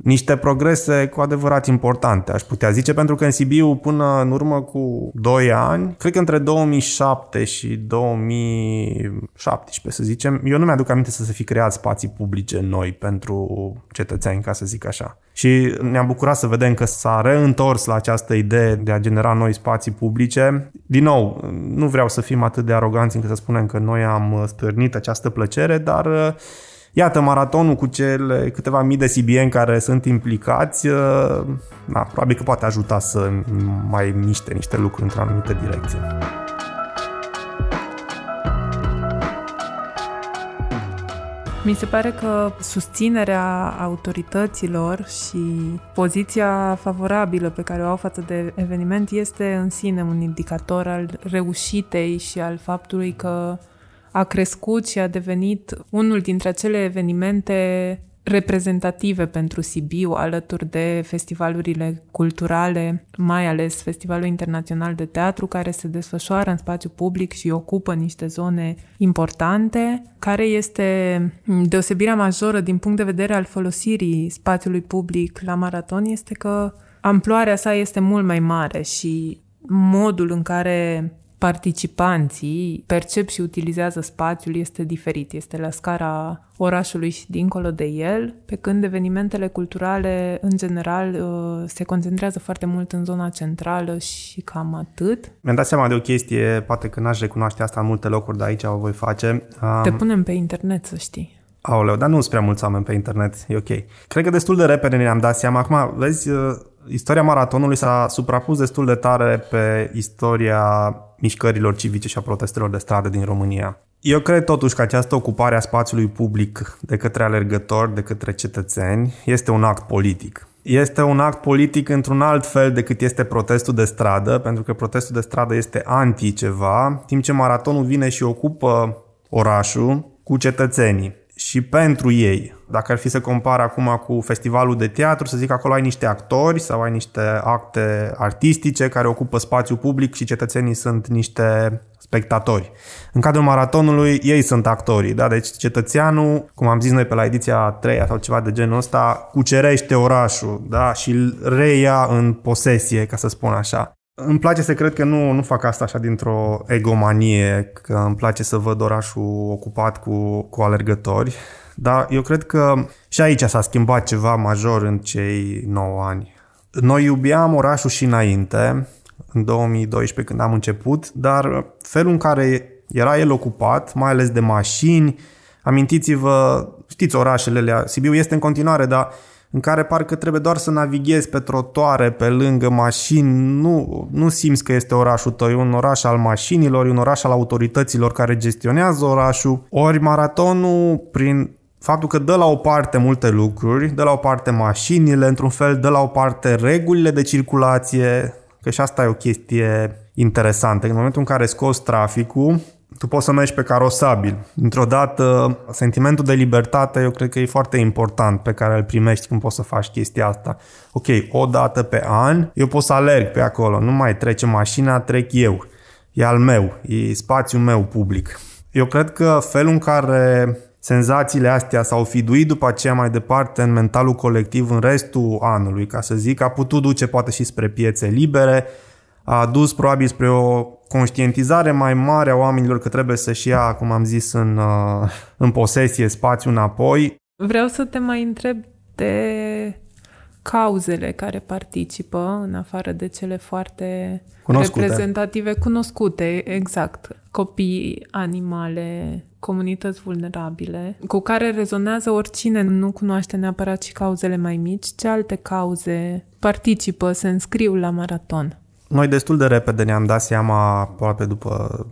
niște progrese cu adevărat importante, aș putea zice, pentru că în Sibiu până în urmă cu 2 ani, cred că între 2007 și 2017, să zicem, eu nu mi-aduc aminte să se fi creat spații publice noi pentru cetățeni, ca să zic așa. Și ne-am bucurat să vedem că s-a reîntors la această idee de a genera noi spații publice. Din nou, nu vreau să fim atât de aroganți încât să spunem că noi am stârnit această plăcere, dar Iată, maratonul cu cele câteva mii de CBN care sunt implicați, uh, na, probabil că poate ajuta să mai miște niște lucruri într-o anumită direcție. Mi se pare că susținerea autorităților și poziția favorabilă pe care o au față de eveniment este în sine un indicator al reușitei și al faptului că a crescut și a devenit unul dintre acele evenimente reprezentative pentru Sibiu, alături de festivalurile culturale, mai ales Festivalul Internațional de Teatru, care se desfășoară în spațiu public și ocupă niște zone importante, care este deosebirea majoră din punct de vedere al folosirii spațiului public la maraton, este că amploarea sa este mult mai mare și modul în care participanții percep și utilizează spațiul este diferit, este la scara orașului și dincolo de el, pe când evenimentele culturale, în general, uh, se concentrează foarte mult în zona centrală și cam atât. Mi-am dat seama de o chestie, poate că n-aș recunoaște asta în multe locuri, dar aici o voi face. Um... Te punem pe internet, să știi. Aoleu, dar nu sunt prea mulți oameni pe internet, e ok. Cred că destul de repede ne-am dat seama. Acum, vezi, uh, istoria maratonului s-a suprapus destul de tare pe istoria mișcărilor civice și a protestelor de stradă din România. Eu cred totuși că această ocupare a spațiului public de către alergători, de către cetățeni, este un act politic. Este un act politic într-un alt fel decât este protestul de stradă, pentru că protestul de stradă este anti ceva, timp ce maratonul vine și ocupă orașul cu cetățenii și pentru ei. Dacă ar fi să compar acum cu festivalul de teatru, să zic că acolo ai niște actori sau ai niște acte artistice care ocupă spațiu public și cetățenii sunt niște spectatori. În cadrul maratonului, ei sunt actorii, da? Deci cetățeanul, cum am zis noi pe la ediția 3 sau ceva de genul ăsta, cucerește orașul, da? Și îl reia în posesie, ca să spun așa. Îmi place să cred că nu, nu fac asta așa dintr-o egomanie, că îmi place să văd orașul ocupat cu, cu alergători, dar eu cred că și aici s-a schimbat ceva major în cei 9 ani. Noi iubeam orașul și înainte, în 2012 când am început, dar felul în care era el ocupat, mai ales de mașini, amintiți-vă, știți orașele alea, Sibiu este în continuare, dar în care parcă trebuie doar să navighezi pe trotoare, pe lângă mașini, nu, nu simți că este orașul tău, e un oraș al mașinilor, e un oraș al autorităților care gestionează orașul, ori maratonul, prin faptul că dă la o parte multe lucruri, dă la o parte mașinile, într-un fel dă la o parte regulile de circulație, că și asta e o chestie interesantă. În momentul în care scoți traficul, tu poți să mergi pe carosabil. Într-o dată, sentimentul de libertate eu cred că e foarte important pe care îl primești când poți să faci chestia asta. Ok, o dată pe an eu pot să alerg pe acolo, nu mai trece mașina, trec eu. E al meu, e spațiul meu public. Eu cred că felul în care senzațiile astea s-au fiduit după aceea mai departe în mentalul colectiv în restul anului, ca să zic, a putut duce poate și spre piețe libere, a dus probabil spre o conștientizare mai mare a oamenilor că trebuie să-și ia, cum am zis, în, uh, în posesie spațiu înapoi. Vreau să te mai întreb de cauzele care participă, în afară de cele foarte cunoscute. reprezentative, cunoscute, exact. Copii, animale, comunități vulnerabile, cu care rezonează oricine nu cunoaște neapărat și cauzele mai mici, ce alte cauze participă, se înscriu la maraton. Noi destul de repede ne-am dat seama, aproape după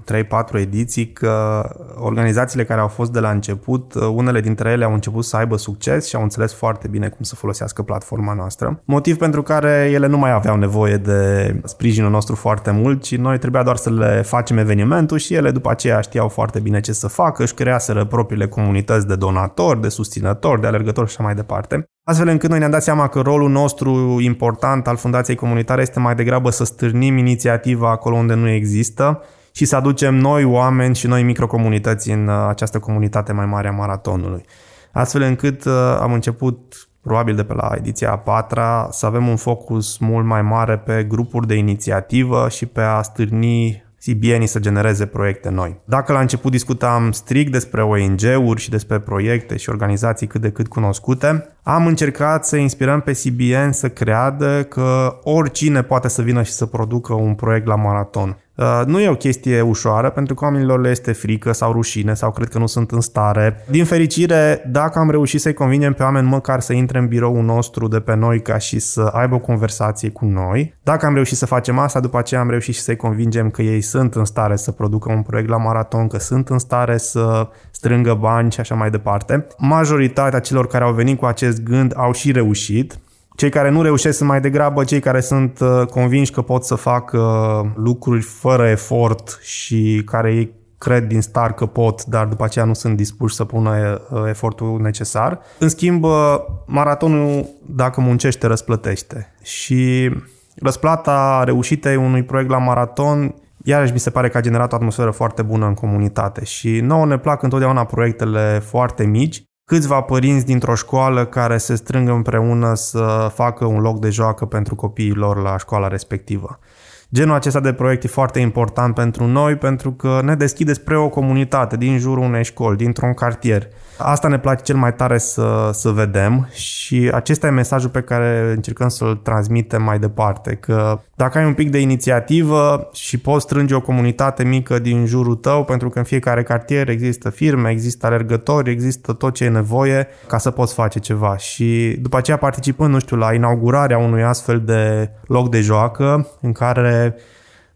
3-4 ediții, că organizațiile care au fost de la început, unele dintre ele au început să aibă succes și au înțeles foarte bine cum să folosească platforma noastră. Motiv pentru care ele nu mai aveau nevoie de sprijinul nostru foarte mult, ci noi trebuia doar să le facem evenimentul și ele după aceea știau foarte bine ce să facă, își creaseră propriile comunități de donatori, de susținători, de alergători și așa mai departe. Astfel încât noi ne-am dat seama că rolul nostru important al Fundației Comunitare este mai degrabă să stârnim inițiativa acolo unde nu există și să aducem noi oameni și noi microcomunități în uh, această comunitate mai mare a maratonului. Astfel încât uh, am început probabil de pe la ediția a patra, să avem un focus mult mai mare pe grupuri de inițiativă și pe a stârni CBN să genereze proiecte noi. Dacă la început discutam strict despre ONG-uri și despre proiecte și organizații cât de cât cunoscute, am încercat să inspirăm pe CBN să creadă că oricine poate să vină și să producă un proiect la maraton. Uh, nu e o chestie ușoară pentru că oamenilor le este frică sau rușine sau cred că nu sunt în stare. Din fericire, dacă am reușit să-i convingem pe oameni măcar să intre în biroul nostru de pe noi ca și să aibă o conversație cu noi, dacă am reușit să facem asta, după aceea am reușit și să-i convingem că ei sunt în stare să producă un proiect la maraton, că sunt în stare să strângă bani și așa mai departe. Majoritatea celor care au venit cu acest gând au și reușit. Cei care nu reușesc sunt mai degrabă cei care sunt uh, convinși că pot să facă uh, lucruri fără efort și care ei cred din start că pot, dar după aceea nu sunt dispuși să pună uh, efortul necesar. În schimb, maratonul, dacă muncește, răsplătește. Și răsplata reușitei unui proiect la maraton iarăși mi se pare că a generat o atmosferă foarte bună în comunitate și nouă ne plac întotdeauna proiectele foarte mici, câțiva părinți dintr-o școală care se strâng împreună să facă un loc de joacă pentru copiii lor la școala respectivă. Genul acesta de proiect e foarte important pentru noi pentru că ne deschide spre o comunitate din jurul unei școli, dintr-un cartier. Asta ne place cel mai tare să, să vedem și acesta e mesajul pe care încercăm să-l transmitem mai departe, că dacă ai un pic de inițiativă și poți strânge o comunitate mică din jurul tău, pentru că în fiecare cartier există firme, există alergători, există tot ce e nevoie ca să poți face ceva. Și după aceea participând, nu știu, la inaugurarea unui astfel de loc de joacă în care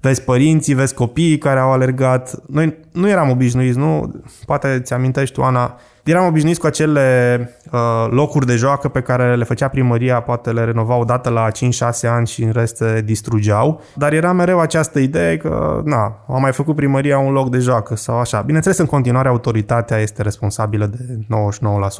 vezi părinții, vezi copiii care au alergat. Noi nu eram obișnuiți, nu? Poate ți amintești tu, Ana, eram obișnuiți cu acele uh, locuri de joacă pe care le făcea primăria, poate le renova odată la 5-6 ani și în rest se distrugeau, dar era mereu această idee că, na, a mai făcut primăria un loc de joacă sau așa. Bineînțeles, în continuare autoritatea este responsabilă de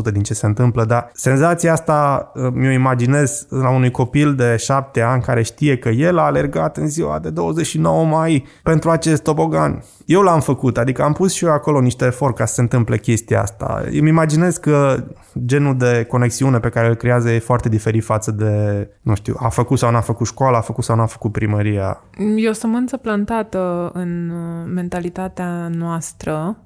99% din ce se întâmplă, dar senzația asta uh, mi-o imaginez la unui copil de 7 ani care știe că el a alergat în ziua de 29 mai pentru acest tobogan. Eu l-am făcut, adică am pus și eu acolo niște efort ca să se întâmple chestia asta. Îmi imaginez că genul de conexiune pe care îl creează e foarte diferit față de, nu știu, a făcut sau n-a făcut școala, a făcut sau n-a făcut primăria. E o sămânță plantată în mentalitatea noastră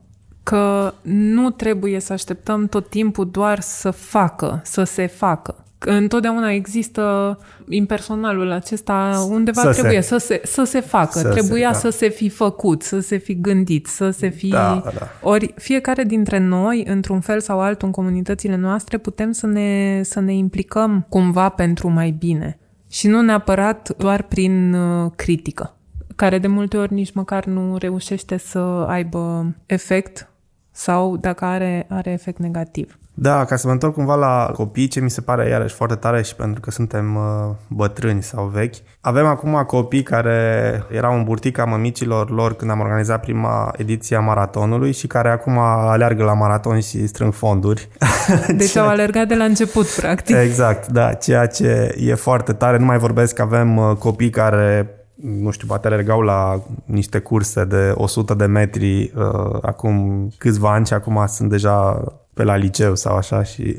că nu trebuie să așteptăm tot timpul doar să facă, să se facă întotdeauna există impersonalul acesta undeva să trebuie se, să, se, să se facă. Să Trebuia se, da. să se fi făcut, să se fi gândit, să se fi... Da, da. Ori fiecare dintre noi, într-un fel sau altul, în comunitățile noastre, putem să ne, să ne implicăm cumva pentru mai bine. Și nu neapărat doar prin uh, critică, care de multe ori nici măcar nu reușește să aibă efect sau dacă are, are efect negativ. Da, ca să mă întorc cumva la copii, ce mi se pare iarăși foarte tare și pentru că suntem uh, bătrâni sau vechi. Avem acum copii care erau în burtica mămicilor lor când am organizat prima ediție a maratonului și care acum aleargă la maraton și strâng fonduri. Deci au alergat de la început, practic. Exact, da, ceea ce e foarte tare. Nu mai vorbesc că avem uh, copii care nu știu, poate alergau la niște curse de 100 de metri uh, acum câțiva ani și acum sunt deja pe la liceu sau așa și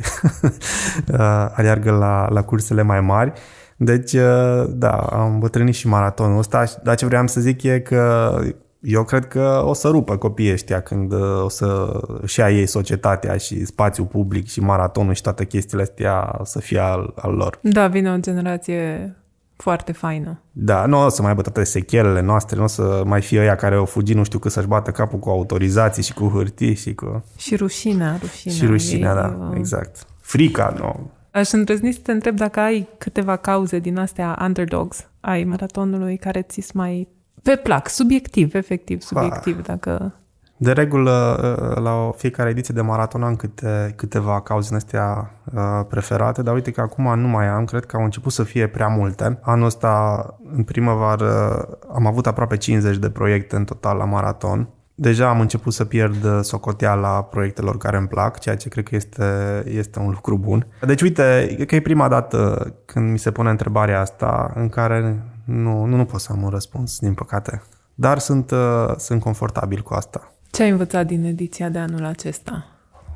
uh, aleargă la, la cursele mai mari. Deci, uh, da, am bătrânit și maratonul ăsta, dar ce vreau să zic e că eu cred că o să rupă copiii ăștia când uh, o să și ei societatea și spațiul public și maratonul și toate chestiile astea o să fie al, al lor. Da, vine o generație foarte faină. Da, nu o să mai aibă toate sechelele noastre, nu o să mai fie ăia care au fugit nu știu cât să-și bată capul cu autorizații și cu hârtii și cu... Și rușinea, rușinea. Și rușinea, da, uh... exact. Frica, nu. Aș îndrăzni să te întreb dacă ai câteva cauze din astea underdogs ai maratonului care ți mai pe plac, subiectiv, efectiv, subiectiv, ha. dacă... De regulă, uh, la fiecare ediție de maraton am câte, câteva cauze astea uh, preferate, dar uite că acum nu mai am, cred că au început să fie prea multe. Anul ăsta, în primăvară, am avut aproape 50 de proiecte în total la maraton. Deja am început să pierd socoteala proiectelor care îmi plac, ceea ce cred că este, este un lucru bun. Deci uite, că e prima dată când mi se pune întrebarea asta în care nu, nu, nu pot să am un răspuns, din păcate. Dar sunt, uh, sunt confortabil cu asta. Ce ai învățat din ediția de anul acesta?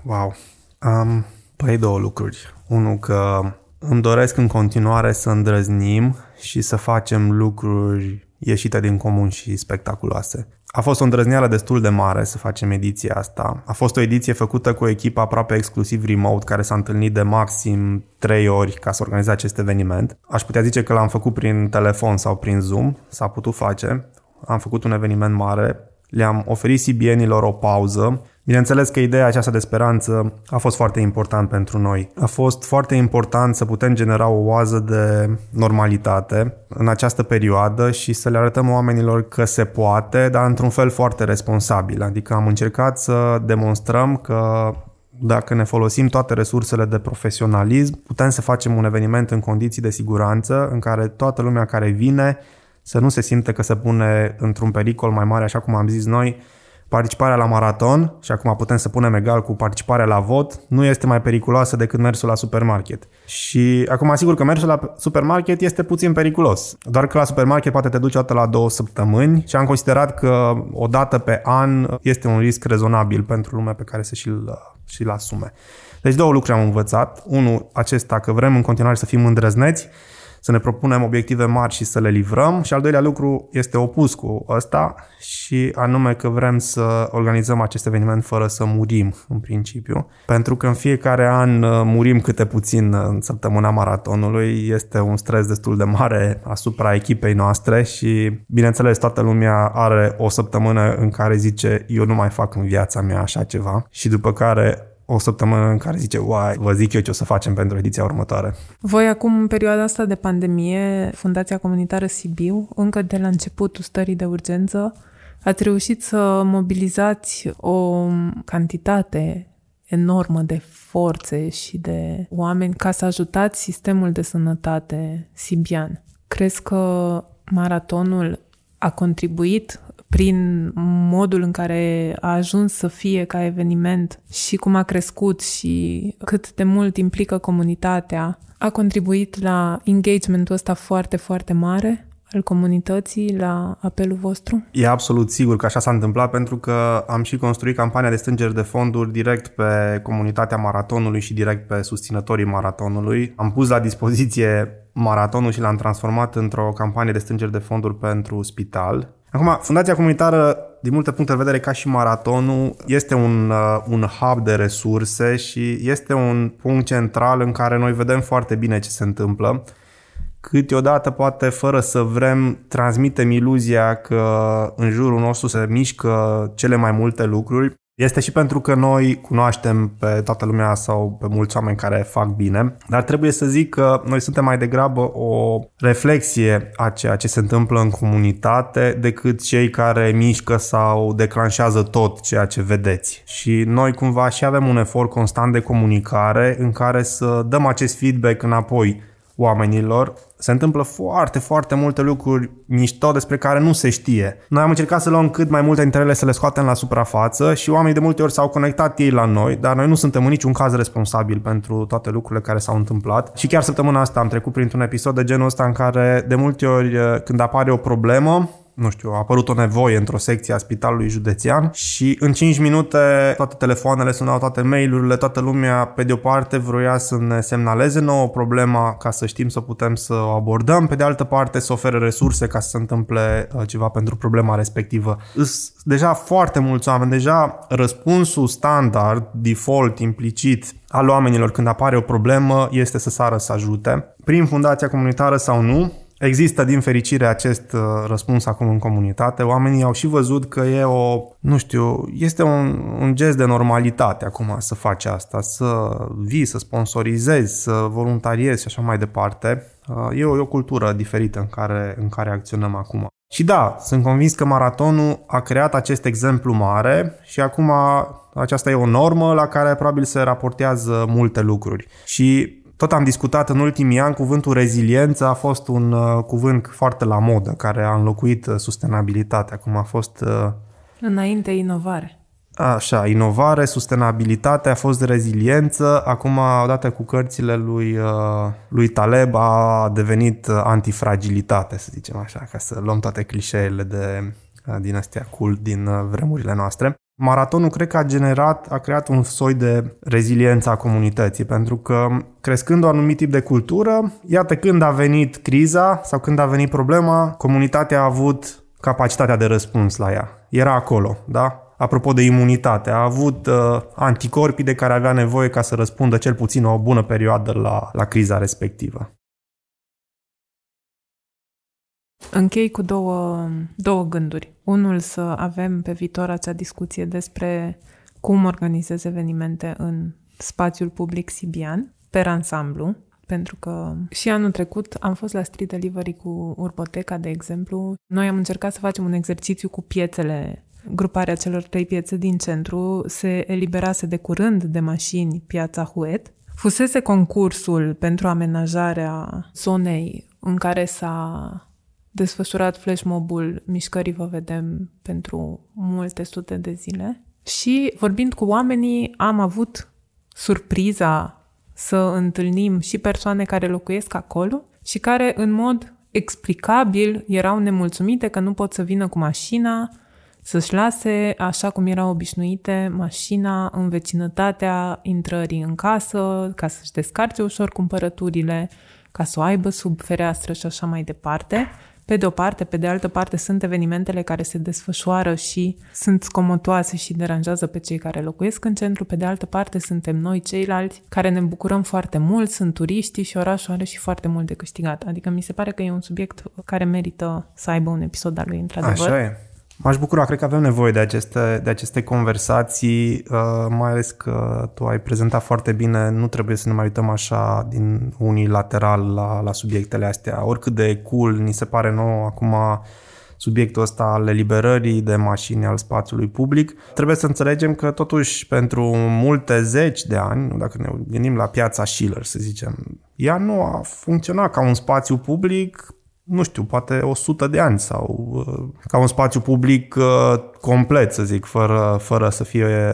Wow. Um, păi două lucruri. Unul că îmi doresc în continuare să îndrăznim și să facem lucruri ieșite din comun și spectaculoase. A fost o îndrăzneală destul de mare să facem ediția asta. A fost o ediție făcută cu o echipă aproape exclusiv remote care s-a întâlnit de maxim trei ori ca să organizeze acest eveniment. Aș putea zice că l-am făcut prin telefon sau prin Zoom, s-a putut face. Am făcut un eveniment mare le-am oferit CBN-ilor o pauză. Bineînțeles că ideea aceasta de speranță a fost foarte important pentru noi. A fost foarte important să putem genera o oază de normalitate în această perioadă și să le arătăm oamenilor că se poate, dar într-un fel foarte responsabil. Adică am încercat să demonstrăm că dacă ne folosim toate resursele de profesionalism, putem să facem un eveniment în condiții de siguranță în care toată lumea care vine să nu se simte că se pune într-un pericol mai mare, așa cum am zis noi, participarea la maraton, și acum putem să punem egal cu participarea la vot, nu este mai periculoasă decât mersul la supermarket. Și acum asigur că mersul la supermarket este puțin periculos. Doar că la supermarket poate te duci o dată la două săptămâni și am considerat că o dată pe an este un risc rezonabil pentru lumea pe care să și-l, și-l asume. Deci două lucruri am învățat. Unul, acesta că vrem în continuare să fim îndrăzneți să ne propunem obiective mari și să le livrăm. Și al doilea lucru este opus cu ăsta și anume că vrem să organizăm acest eveniment fără să murim în principiu, pentru că în fiecare an uh, murim câte puțin în săptămâna maratonului, este un stres destul de mare asupra echipei noastre și bineînțeles toată lumea are o săptămână în care zice eu nu mai fac în viața mea așa ceva. Și după care o săptămână în care zice, uai, vă zic eu ce o să facem pentru ediția următoare. Voi acum, în perioada asta de pandemie, Fundația Comunitară Sibiu, încă de la începutul stării de urgență, ați reușit să mobilizați o cantitate enormă de forțe și de oameni ca să ajutați sistemul de sănătate sibian. Crezi că maratonul a contribuit prin modul în care a ajuns să fie ca eveniment și cum a crescut și cât de mult implică comunitatea, a contribuit la engagementul ăsta foarte, foarte mare al comunității la apelul vostru? E absolut sigur că așa s-a întâmplat pentru că am și construit campania de strângeri de fonduri direct pe comunitatea maratonului și direct pe susținătorii maratonului. Am pus la dispoziție maratonul și l-am transformat într-o campanie de strângeri de fonduri pentru spital. Acum, Fundația Comunitară, din multe puncte de vedere, ca și maratonul, este un, uh, un hub de resurse și este un punct central în care noi vedem foarte bine ce se întâmplă câteodată poate fără să vrem transmitem iluzia că în jurul nostru se mișcă cele mai multe lucruri. Este și pentru că noi cunoaștem pe toată lumea sau pe mulți oameni care fac bine, dar trebuie să zic că noi suntem mai degrabă o reflexie a ceea ce se întâmplă în comunitate decât cei care mișcă sau declanșează tot ceea ce vedeți. Și noi cumva și avem un efort constant de comunicare în care să dăm acest feedback înapoi oamenilor. Se întâmplă foarte, foarte multe lucruri mișto despre care nu se știe. Noi am încercat să luăm cât mai multe dintre ele să le scoatem la suprafață și oamenii de multe ori s-au conectat ei la noi, dar noi nu suntem în niciun caz responsabili pentru toate lucrurile care s-au întâmplat. Și chiar săptămâna asta am trecut printr-un episod de genul ăsta în care de multe ori când apare o problemă, nu știu, a apărut o nevoie într-o secție a spitalului județean și în 5 minute toate telefoanele sunau, toate mail-urile, toată lumea pe de o parte vroia să ne semnaleze nouă problema ca să știm să putem să o abordăm, pe de altă parte să ofere resurse ca să se întâmple uh, ceva pentru problema respectivă. Îs deja foarte mulți oameni, deja răspunsul standard, default, implicit al oamenilor când apare o problemă este să sară să ajute. Prin fundația comunitară sau nu, Există, din fericire, acest uh, răspuns acum în comunitate. Oamenii au și văzut că e o, nu știu, este un, un gest de normalitate acum să faci asta, să vii, să sponsorizezi, să voluntariezi și așa mai departe. Uh, e o, e o cultură diferită în care, în care acționăm acum. Și da, sunt convins că maratonul a creat acest exemplu mare și acum aceasta e o normă la care probabil se raportează multe lucruri. Și tot am discutat în ultimii ani, cuvântul reziliență a fost un uh, cuvânt foarte la modă, care a înlocuit uh, sustenabilitatea, cum a fost... Uh, Înainte inovare. Așa, inovare, sustenabilitate, a fost reziliență, acum, odată cu cărțile lui, uh, lui Taleb, a devenit uh, antifragilitate, să zicem așa, ca să luăm toate clișeele de, uh, din astea cool din vremurile noastre. Maratonul cred că a generat, a creat un soi de reziliență a comunității, pentru că crescând un anumit tip de cultură, iată când a venit criza sau când a venit problema, comunitatea a avut capacitatea de răspuns la ea. Era acolo, da? Apropo de imunitate, a avut uh, anticorpii de care avea nevoie ca să răspundă cel puțin o bună perioadă la, la criza respectivă. Închei cu două, două gânduri. Unul să avem pe viitor acea discuție despre cum organizez evenimente în spațiul public sibian, per ansamblu, pentru că și anul trecut am fost la Street Delivery cu Urboteca, de exemplu. Noi am încercat să facem un exercițiu cu piețele gruparea celor trei piețe din centru se eliberase de curând de mașini piața Huet. Fusese concursul pentru amenajarea zonei în care s-a desfășurat flashmob-ul Mișcării Vă Vedem pentru multe sute de zile. Și vorbind cu oamenii, am avut surpriza să întâlnim și persoane care locuiesc acolo și care, în mod explicabil, erau nemulțumite că nu pot să vină cu mașina, să-și lase, așa cum erau obișnuite, mașina în vecinătatea intrării în casă, ca să-și descarce ușor cumpărăturile, ca să o aibă sub fereastră și așa mai departe. Pe de o parte, pe de altă parte sunt evenimentele care se desfășoară și sunt scomotoase și deranjează pe cei care locuiesc în centru, pe de altă parte suntem noi ceilalți care ne bucurăm foarte mult, sunt turiștii și orașul are și foarte mult de câștigat. Adică mi se pare că e un subiect care merită să aibă un episod al lui într-adevăr. Așa e. M-aș bucura, cred că avem nevoie de aceste, de aceste conversații, uh, mai ales că tu ai prezentat foarte bine, nu trebuie să ne mai uităm așa din unilateral la, la subiectele astea. Oricât de cool ni se pare nou acum subiectul ăsta al eliberării de mașini al spațiului public, trebuie să înțelegem că totuși pentru multe zeci de ani, dacă ne gândim la piața Schiller, să zicem, ea nu a funcționat ca un spațiu public nu știu, poate 100 de ani sau uh, ca un spațiu public uh, complet, să zic, fără, fără să fie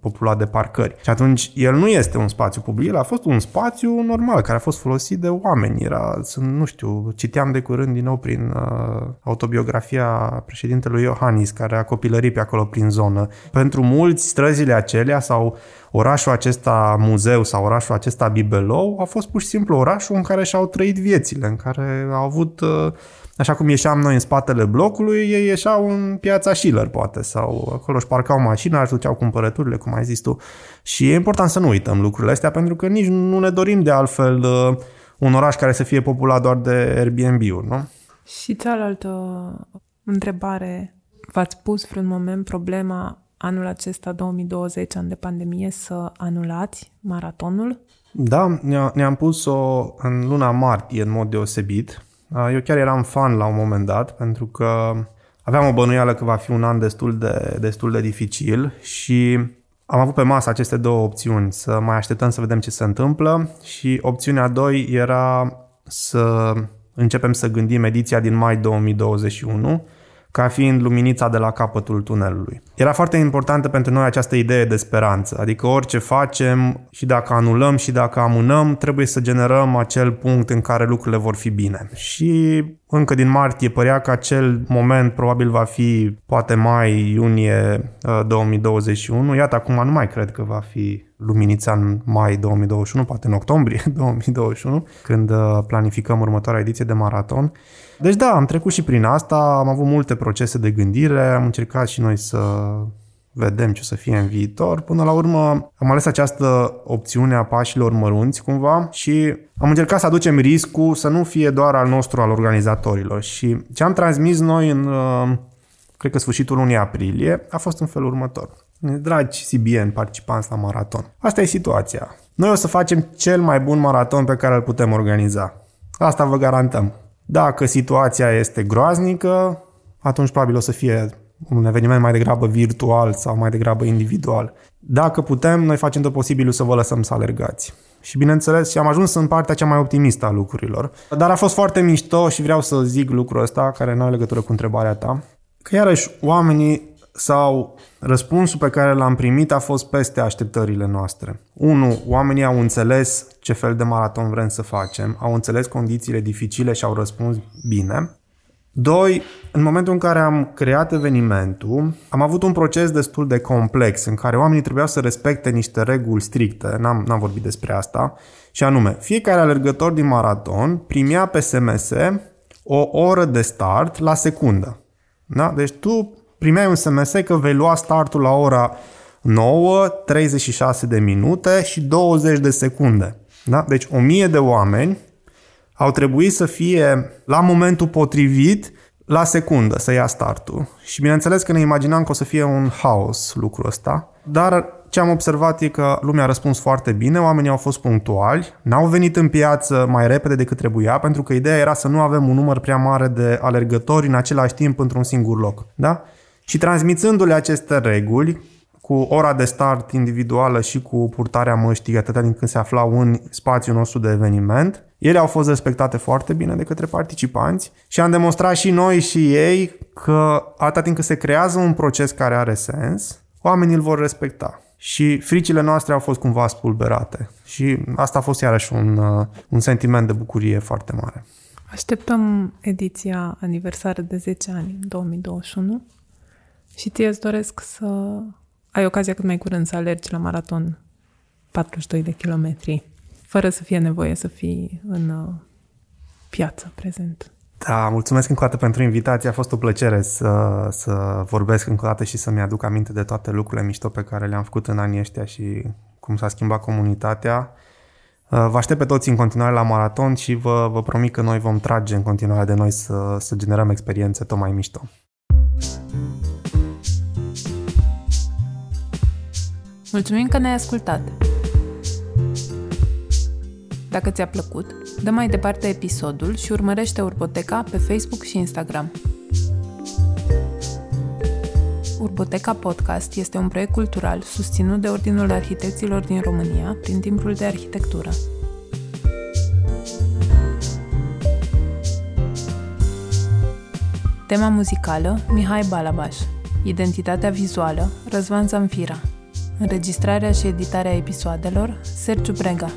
populat de parcări. Și atunci el nu este un spațiu public, el a fost un spațiu normal, care a fost folosit de oameni. Era, nu știu, citeam de curând din nou prin uh, autobiografia președintelui Iohannis, care a copilărit pe acolo prin zonă. Pentru mulți, străzile acelea sau orașul acesta muzeu sau orașul acesta bibelou a fost pur și simplu orașul în care și-au trăit viețile, în care au avut uh, Așa cum ieșeam noi în spatele blocului, ei ieșeau în piața Schiller, poate, sau acolo își parcau mașina, își duceau cumpărăturile, cum ai zis tu. Și e important să nu uităm lucrurile astea, pentru că nici nu ne dorim de altfel uh, un oraș care să fie populat doar de Airbnb-uri, nu? Și cealaltă întrebare, v-ați pus vreun moment problema anul acesta, 2020, an de pandemie, să anulați maratonul? Da, ne-am pus-o în luna martie în mod deosebit, eu chiar eram fan la un moment dat, pentru că aveam o bănuială că va fi un an destul de, destul de dificil și am avut pe masă aceste două opțiuni, să mai așteptăm să vedem ce se întâmplă și opțiunea 2 era să începem să gândim ediția din mai 2021 ca fiind luminița de la capătul tunelului. Era foarte importantă pentru noi această idee de speranță, adică orice facem și dacă anulăm și dacă amânăm, trebuie să generăm acel punct în care lucrurile vor fi bine. Și încă din martie părea că acel moment probabil va fi poate mai iunie 2021. Uh, Iată, acum nu mai cred că va fi luminița în mai 2021, poate în octombrie 2021, când uh, planificăm următoarea ediție de maraton. Deci da, am trecut și prin asta, am avut multe procese de gândire, am încercat și noi să vedem ce o să fie în viitor. Până la urmă am ales această opțiune a pașilor mărunți cumva și am încercat să aducem riscul să nu fie doar al nostru, al organizatorilor. Și ce am transmis noi în, uh, cred că sfârșitul lunii aprilie, a fost în felul următor. Dragi CBN participanți la maraton, asta e situația. Noi o să facem cel mai bun maraton pe care îl putem organiza. Asta vă garantăm. Dacă situația este groaznică, atunci probabil o să fie un eveniment mai degrabă virtual sau mai degrabă individual. Dacă putem, noi facem tot posibilul să vă lăsăm să alergați. Și bineînțeles, și am ajuns în partea cea mai optimistă a lucrurilor. Dar a fost foarte mișto și vreau să zic lucrul ăsta, care nu are legătură cu întrebarea ta, că iarăși oamenii sau răspunsul pe care l-am primit a fost peste așteptările noastre. Unu, oamenii au înțeles ce fel de maraton vrem să facem, au înțeles condițiile dificile și au răspuns bine. Doi, în momentul în care am creat evenimentul, am avut un proces destul de complex în care oamenii trebuiau să respecte niște reguli stricte, n-am, n-am vorbit despre asta, și anume, fiecare alergător din maraton primea pe SMS o oră de start la secundă. Da? Deci tu primeai un SMS că vei lua startul la ora 9, 36 de minute și 20 de secunde. Da? Deci 1000 de oameni au trebuit să fie la momentul potrivit la secundă să ia startul. Și bineînțeles că ne imaginam că o să fie un haos lucrul ăsta, dar ce am observat e că lumea a răspuns foarte bine, oamenii au fost punctuali, n-au venit în piață mai repede decât trebuia, pentru că ideea era să nu avem un număr prea mare de alergători în același timp într-un singur loc. Da? Și transmițându-le aceste reguli, cu ora de start individuală și cu purtarea măștii atâta din când se aflau în spațiul nostru de eveniment, ele au fost respectate foarte bine de către participanți și am demonstrat și noi și ei că atâta timp cât se creează un proces care are sens, oamenii îl vor respecta. Și fricile noastre au fost cumva spulberate. Și asta a fost iarăși un, uh, un sentiment de bucurie foarte mare. Așteptăm ediția aniversară de 10 ani în 2021 și ție îți doresc să ai ocazia cât mai curând să alergi la maraton 42 de kilometri, fără să fie nevoie să fii în uh, piață prezent. Da, mulțumesc încă o dată pentru invitație. A fost o plăcere să, să vorbesc încă o dată și să-mi aduc aminte de toate lucrurile mișto pe care le-am făcut în anii ăștia și cum s-a schimbat comunitatea. Uh, vă aștept pe toți în continuare la maraton și vă, vă promit că noi vom trage în continuare de noi să, să generăm experiențe tot mai mișto. Mulțumim că ne-ai ascultat! Dacă ți-a plăcut, dă mai departe episodul și urmărește Urboteca pe Facebook și Instagram. Urboteca Podcast este un proiect cultural susținut de Ordinul Arhitecților din România prin timpul de arhitectură. Tema muzicală, Mihai Balabaș. Identitatea vizuală, Răzvan Zamfira. Înregistrarea și editarea episoadelor, Sergiu Brega.